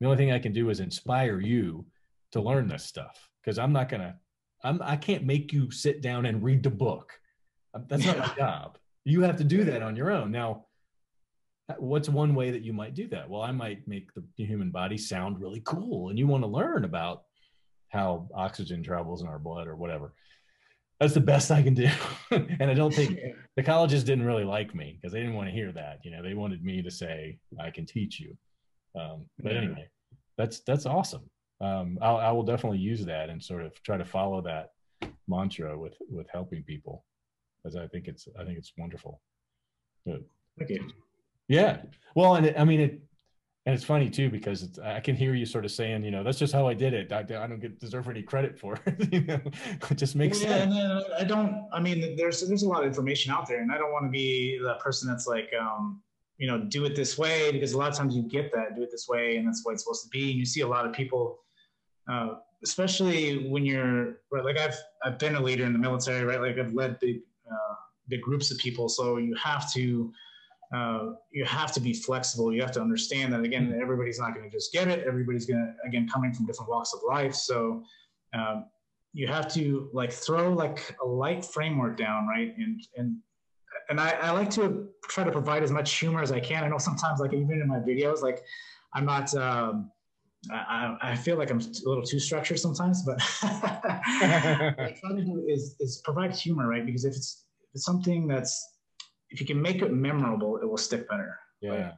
the only thing i can do is inspire you to learn this stuff because i'm not gonna i'm i can't make you sit down and read the book that's not my job. You have to do that on your own. Now, uh, what's one way that you might do that? Well, I might make the human body sound really cool, and you want to learn about how oxygen travels in our blood or whatever. That's the best I can do. [LAUGHS] and I don't think [LAUGHS] the colleges didn't really like me because they didn't want to hear that. You know, they wanted me to say, I can teach you. Um, but anyway, that's that's awesome. Um, I'll, I will definitely use that and sort of try to follow that mantra with with helping people, Cause I think it's I think it's wonderful. But, Thank you. Yeah. Well, and it, I mean it, and it's funny too because I can hear you sort of saying, you know, that's just how I did it. I, I don't get deserve any credit for it. [LAUGHS] you know, it just makes yeah, sense. And I don't. I mean, there's there's a lot of information out there, and I don't want to be the person that's like, um, you know, do it this way because a lot of times you get that do it this way, and that's what it's supposed to be. And you see a lot of people, uh, especially when you're right, like I've I've been a leader in the military, right? Like I've led big uh, big groups of people, so you have to uh, you have to be flexible. You have to understand that again, mm-hmm. everybody's not going to just get it. Everybody's going to again coming from different walks of life. So um, you have to like throw like a light framework down, right? And and and I, I, like to try to provide as much humor as I can. I know sometimes like even in my videos, like I'm not. Um, I, I feel like I'm a little too structured sometimes, but [LAUGHS] what I try to do is is provide humor, right? Because if it's, if it's something that's if you can make it memorable, it will stick better. Yeah. Right?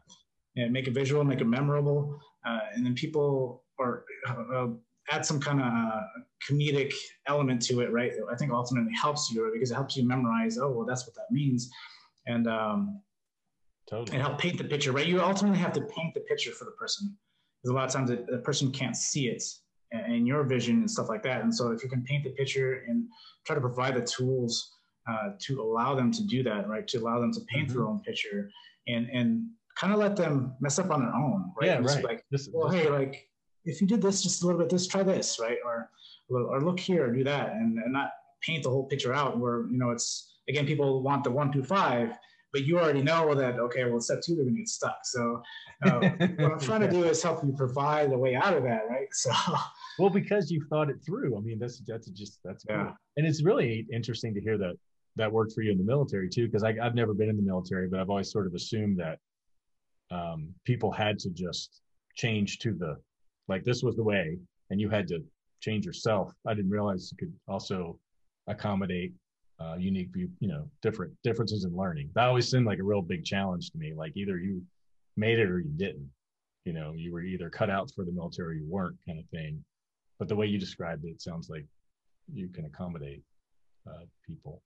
And make it visual, make it memorable, uh, and then people or uh, add some kind of uh, comedic element to it, right? I think ultimately helps you because it helps you memorize. Oh, well, that's what that means, and um, totally. and help paint the picture, right? You ultimately have to paint the picture for the person because a lot of times the, the person can't see it and your vision and stuff like that. And so if you can paint the picture and try to provide the tools uh, to allow them to do that, right? To allow them to paint mm-hmm. their own picture and and kind of let them mess up on their own, right? Yeah, right. Like, this, well, this, hey, like if you did this just a little bit, this try this, right? Or or look here, or do that, and and not paint the whole picture out where you know it's again people want the one through five, but you already know that okay, well step two they're gonna get stuck. So uh, [LAUGHS] what I'm trying to do is help you provide a way out of that, right? [LAUGHS] So well, because you thought it through. I mean, that's that's just that's yeah. Cool. and it's really interesting to hear that that worked for you in the military too because i've never been in the military but i've always sort of assumed that um, people had to just change to the like this was the way and you had to change yourself. I didn't realize you could also accommodate uh, unique view you know different differences in learning. That always seemed like a real big challenge to me like either you made it or you didn't. You know you were either cut out for the military or you weren't kind of thing. But the way you described it sounds like you can accommodate uh, people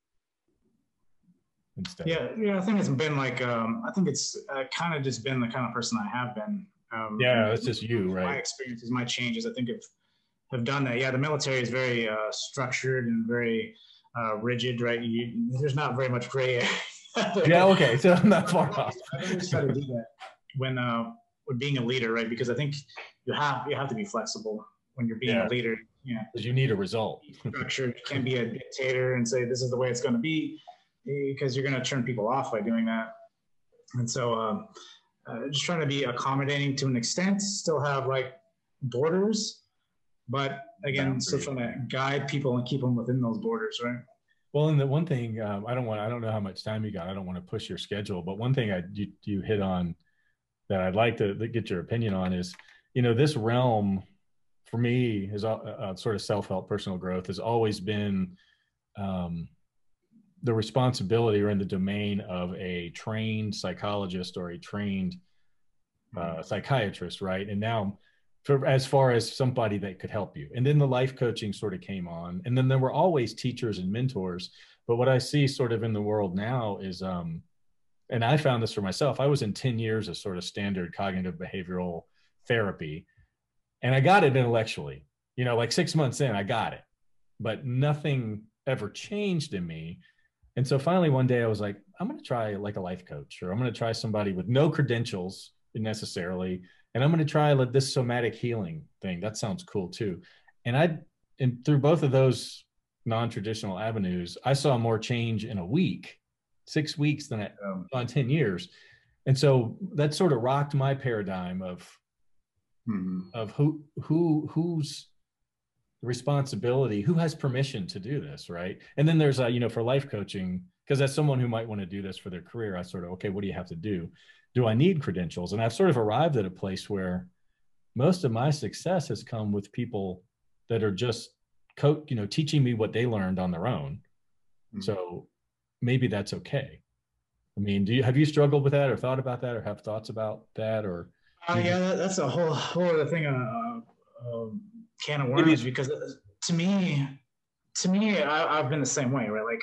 instead? Yeah, yeah. I think it's been like um, I think it's uh, kind of just been the kind of person I have been. Um, yeah, it's just you, right? My experiences, my changes. I think have have done that. Yeah, the military is very uh, structured and very uh, rigid, right? You, there's not very much gray area. [LAUGHS] yeah, okay, so I'm not far off. I always try to do that when uh, when being a leader, right? Because I think you have you have to be flexible when you're being yeah. a leader. Yeah, because you need a result. Structured. You can't be a dictator and say this is the way it's going to be because you're going to turn people off by doing that. And so, um, uh, just trying to be accommodating to an extent, still have like borders, but again, still trying to guide people and keep them within those borders, right? Well, and the one thing um, I don't want, I don't know how much time you got. I don't want to push your schedule, but one thing I you, you hit on that I'd like to, to, get your opinion on is, you know, this realm for me is uh, uh, sort of self-help, personal growth has always been um, the responsibility or in the domain of a trained psychologist or a trained uh, mm-hmm. psychiatrist, right? And now, for as far as somebody that could help you, and then the life coaching sort of came on, and then there were always teachers and mentors. But what I see sort of in the world now is, um, and I found this for myself. I was in ten years of sort of standard cognitive behavioral therapy, and I got it intellectually. You know, like six months in, I got it, but nothing ever changed in me and so finally one day I was like, I'm going to try like a life coach, or I'm going to try somebody with no credentials necessarily, and I'm going to try like this somatic healing thing. That sounds cool too. And I, and through both of those non-traditional avenues, I saw more change in a week, six weeks than I, on 10 years. And so that sort of rocked my paradigm of, mm-hmm. of who, who, who's responsibility. Who has permission to do this right? And then there's a you know for life coaching because as someone who might want to do this for their career i sort of okay what do you have to do? Do i need credentials? And i've sort of arrived at a place where most of my success has come with people that are just co- you know teaching me what they learned on their own. Mm-hmm. so maybe that's okay. I mean do you have you struggled with that or thought about that or have thoughts about that or uh, yeah, that's a whole whole other thing. Uh, um, can of worms because uh, to me, to me, I, I've been the same way, right? Like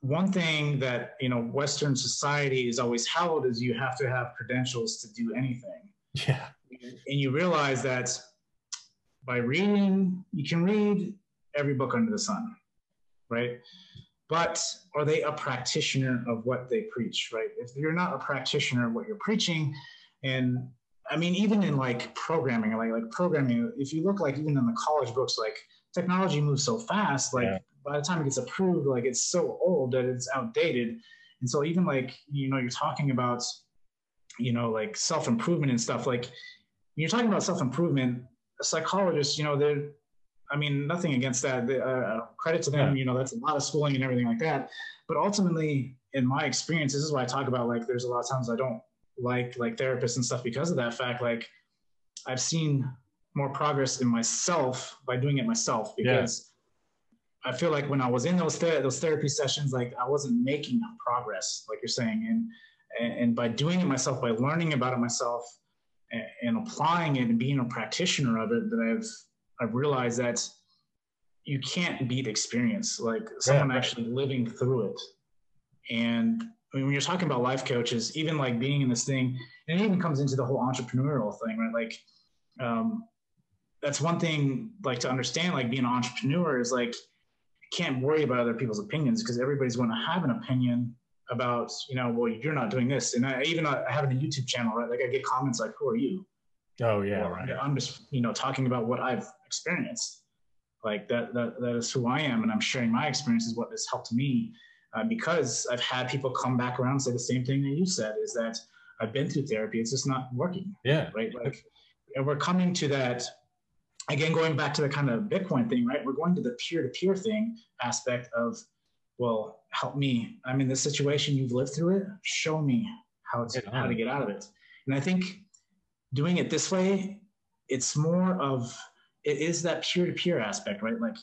one thing that you know Western society is always held is you have to have credentials to do anything. Yeah, and you realize that by reading, you can read every book under the sun, right? But are they a practitioner of what they preach, right? If you're not a practitioner of what you're preaching, and I mean, even in like programming, like like programming, if you look like even in the college books, like technology moves so fast, like yeah. by the time it gets approved, like it's so old that it's outdated. And so even like, you know, you're talking about, you know, like self-improvement and stuff, like you're talking about self-improvement, psychologists, you know, they're I mean, nothing against that. Uh, uh, credit to them. Yeah. You know, that's a lot of schooling and everything like that. But ultimately, in my experience, this is why I talk about like there's a lot of times I don't like like therapists and stuff because of that fact. Like I've seen more progress in myself by doing it myself because yeah. I feel like when I was in those ther- those therapy sessions, like I wasn't making progress, like you're saying, and and, by doing it myself, by learning about it myself, and, and applying it and being a practitioner of it, that I've I've realized that you can't beat experience, like someone yeah, right. actually living through it. And I mean, when you're talking about life coaches, even like being in this thing, and it even comes into the whole entrepreneurial thing, right? Like, um, that's one thing, like to understand, like being an entrepreneur is like, can't worry about other people's opinions because everybody's going to have an opinion about, you know, well, you're not doing this. And I even uh, having a YouTube channel, right? Like I get comments like, who are you? Oh yeah, right. I'm just you know talking about what I've experienced. Like that that that is who I am, and I'm sharing my experiences. What has helped me uh, because I've had people come back around and say the same thing that you said is that I've been through therapy. It's just not working. Yeah. Right. Like, and we're coming to that again, going back to the kind of Bitcoin thing, right? We're going to the peer to peer thing aspect of, well, help me. I'm in this situation. You've lived through it. Show me how to, how to get out of it. And I think doing it this way, it's more of it is that peer-to-peer aspect, right? Like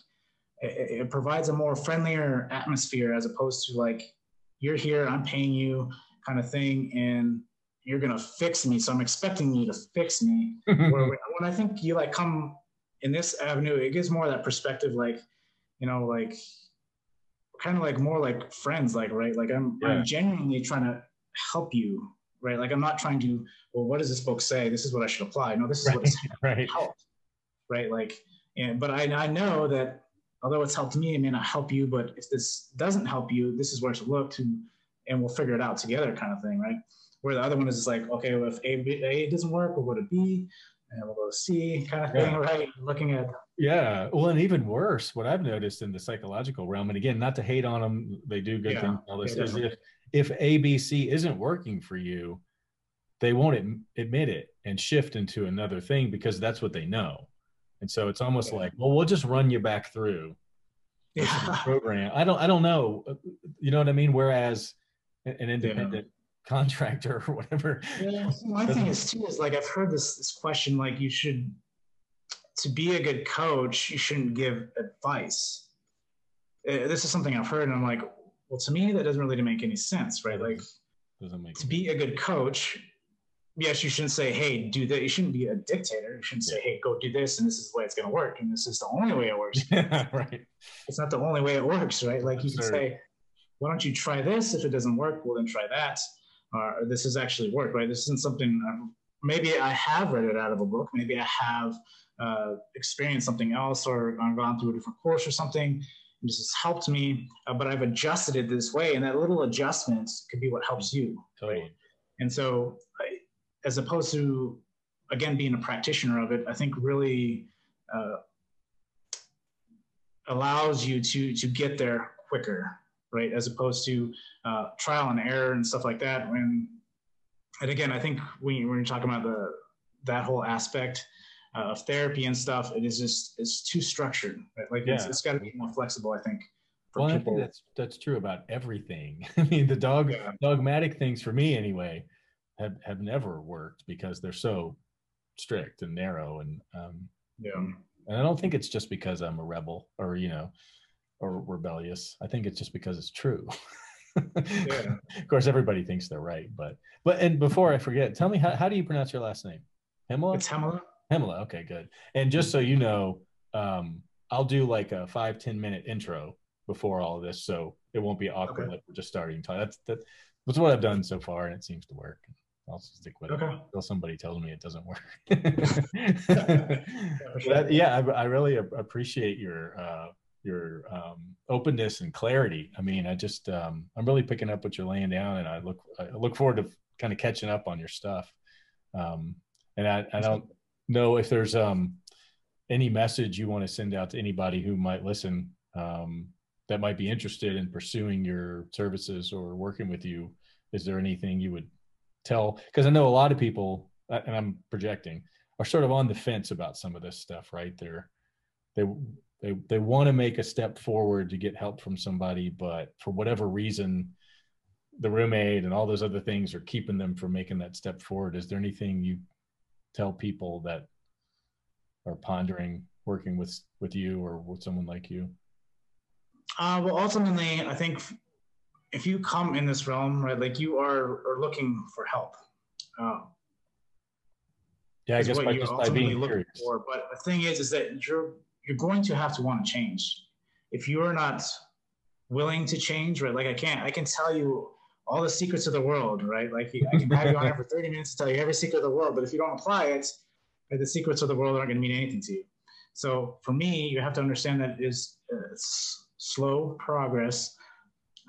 it, it provides a more friendlier atmosphere as opposed to like you're here, I'm paying you kind of thing, and you're gonna fix me. So I'm expecting you to fix me. [LAUGHS] Where when I think you like come in this avenue, it gives more of that perspective, like you know, like kind of like more like friends, like right, like I'm, yeah. I'm genuinely trying to help you right? Like I'm not trying to, well, what does this book say? This is what I should apply. No, this is right, what it's [LAUGHS] right. helped, right? Like, and but I, I know that although it's helped me, it may not help you. But if this doesn't help you, this is where to look to, and we'll figure it out together, kind of thing, right? Where the other one is just like, okay, well, if A, B, A doesn't work, we'll go to B, and we'll go to C, kind of thing, yeah. right? Looking at yeah, well, and even worse, what I've noticed in the psychological realm, and again, not to hate on them, they do good yeah. things. All this yeah, is if if ABC isn't working for you, they won't admit it and shift into another thing because that's what they know. And so it's almost yeah. like, well, we'll just run you back through [LAUGHS] yeah. program. I don't, I don't know. You know what I mean? Whereas an independent yeah. [LAUGHS] contractor or whatever. Yeah. [LAUGHS] My thing is too, is like, I've heard this, this question, like you should, to be a good coach, you shouldn't give advice. Uh, this is something I've heard and I'm like, well, to me, that doesn't really make any sense, right? Like, doesn't make to sense. be a good coach, yes, you shouldn't say, "Hey, do that." You shouldn't be a dictator. You shouldn't say, "Hey, go do this," and this is the way it's going to work, and this is the only way it works. [LAUGHS] right. It's not the only way it works, right? Like you can say, "Why don't you try this? If it doesn't work, well then try that." Or this has actually worked, right? This isn't something. Um, maybe I have read it out of a book. Maybe I have uh, experienced something else, or gone through a different course or something this has helped me, uh, but I've adjusted it this way. And that little adjustment could be what helps you. Totally. Right? And so, as opposed to, again, being a practitioner of it, I think really uh, allows you to, to get there quicker, right? As opposed to uh, trial and error and stuff like that. When, and again, I think when, you, when you're talking about the, that whole aspect, uh, of therapy and stuff, it is just it's too structured. Right? Like yeah. it's, it's got to be more flexible. I think. For well, people. I think that's that's true about everything. [LAUGHS] I mean, the dog yeah. dogmatic things for me anyway have have never worked because they're so strict and narrow and um, yeah. And I don't think it's just because I'm a rebel or you know or rebellious. I think it's just because it's true. yeah. [LAUGHS] Of course, everybody thinks they're right, but but and before I forget, tell me how, how do you pronounce your last name? Hemela? It's Hemela. Himalaya. Okay, good. And just so you know, um, I'll do like a five ten minute intro before all of this, so it won't be awkward okay. like we're just starting. That's that, that's what I've done so far, and it seems to work. I'll stick with okay. it until somebody tells me it doesn't work. [LAUGHS] that, yeah, I, I, really appreciate your uh, your um, openness and clarity. I mean, I just um, I'm really picking up what you're laying down, and I look I look forward to kind of catching up on your stuff. Um, and I, I don't know if there's um, any message you want to send out to anybody who might listen um, that might be interested in pursuing your services or working with you. Is there anything you would tell? Because I know a lot of people, and I'm projecting, are sort of on the fence about some of this stuff, right? They're they they they want to make a step forward to get help from somebody but for whatever reason the roommate and all those other things are keeping them from making that step forward is there anything you tell people that are pondering working with with you or with someone like you uh, well ultimately i think if you come in this realm right like you are, are looking for help uh, yeah i guess by, just by being curious. For. but the thing is is that you're you're going to have to want to change. If you are not willing to change, right? Like I can't, I can tell you all the secrets of the world, right? Like I can have you on here for [LAUGHS] 30 minutes to tell you every secret of the world, but if you don't apply it, right, the secrets of the world aren't going to mean anything to you. So for me, you have to understand that is uh, slow progress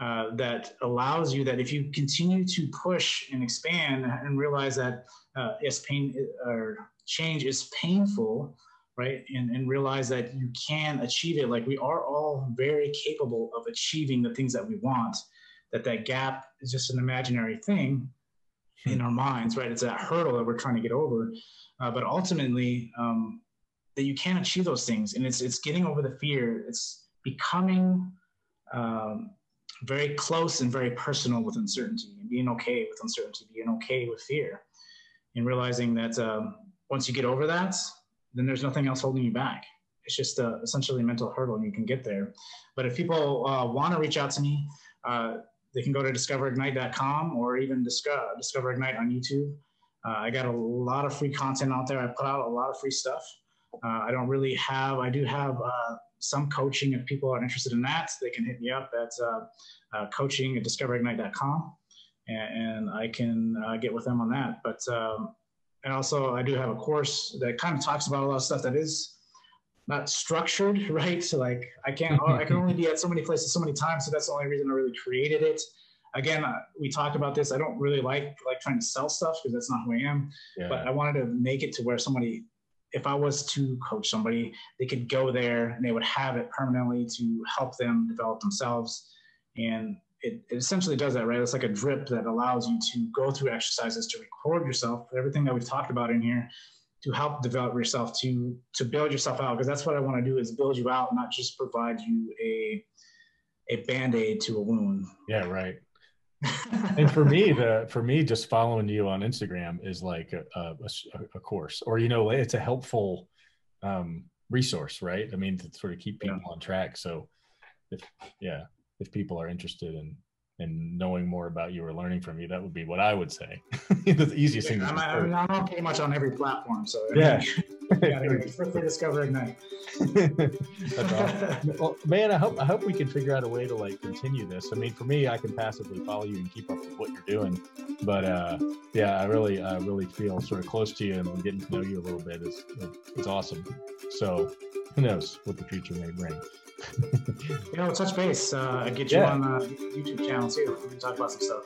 uh, that allows you that if you continue to push and expand and realize that uh, yes, pain or change is painful, right? And, and realize that you can achieve it. Like we are all very capable of achieving the things that we want, that that gap is just an imaginary thing in hmm. our minds, right? It's that hurdle that we're trying to get over. Uh, but ultimately, um, that you can achieve those things. And it's, it's getting over the fear. It's becoming um, very close and very personal with uncertainty and being okay with uncertainty, being okay with fear and realizing that um, once you get over that, then there's nothing else holding you back. It's just uh, essentially a mental hurdle and you can get there. But if people uh, want to reach out to me, uh, they can go to discoverignite.com or even discover, Discover Ignite on YouTube. Uh, I got a lot of free content out there. I put out a lot of free stuff. Uh, I don't really have, I do have uh, some coaching if people are interested in that. They can hit me up at coaching at discoverignite.com and, and I can get with them on that. But um, and also I do have a course that kind of talks about a lot of stuff that is not structured, [LAUGHS] right? So like I can't, [LAUGHS] I can only be at so many places so many times. So that's the only reason I really created it. Again, uh, we talked about this. I don't really like like trying to sell stuff because that's not who I am. Yeah. But I wanted to make it to where somebody, if I was to coach somebody, they could go there and they would have it permanently to help them develop themselves. And it, it, essentially does that, right? It's like a drip that allows you to go through exercises to record yourself, everything that we've talked about in here, to help develop yourself, to to build yourself out. Because that's what I want to do is build you out, not just provide you a a band aid to a wound. Yeah, right. And for me, [LAUGHS] the for me, just following you on Instagram is like a, a, a course, or you know, it's a helpful um, resource, right? I mean, to sort of keep people yeah. on track. So, if, yeah, if people are interested in in knowing more about you or learning from you, that would be what I would say. [LAUGHS] the easiest thing. I'm, I'm, I'm, pretty much on every platform, so yeah. [LAUGHS] yeah, first they discover Ignite. awesome. [LAUGHS] well, man, I hope I hope we can figure out a way to like continue this. I mean, for me, I can passively follow you and keep up with what you're doing, but uh, yeah, I really, I really feel sort of close to you and getting to know you a little bit is is awesome. So, who knows what the future may bring you know, touch base. Uh, get you yeah. on the YouTube channel too. We can talk about some stuff.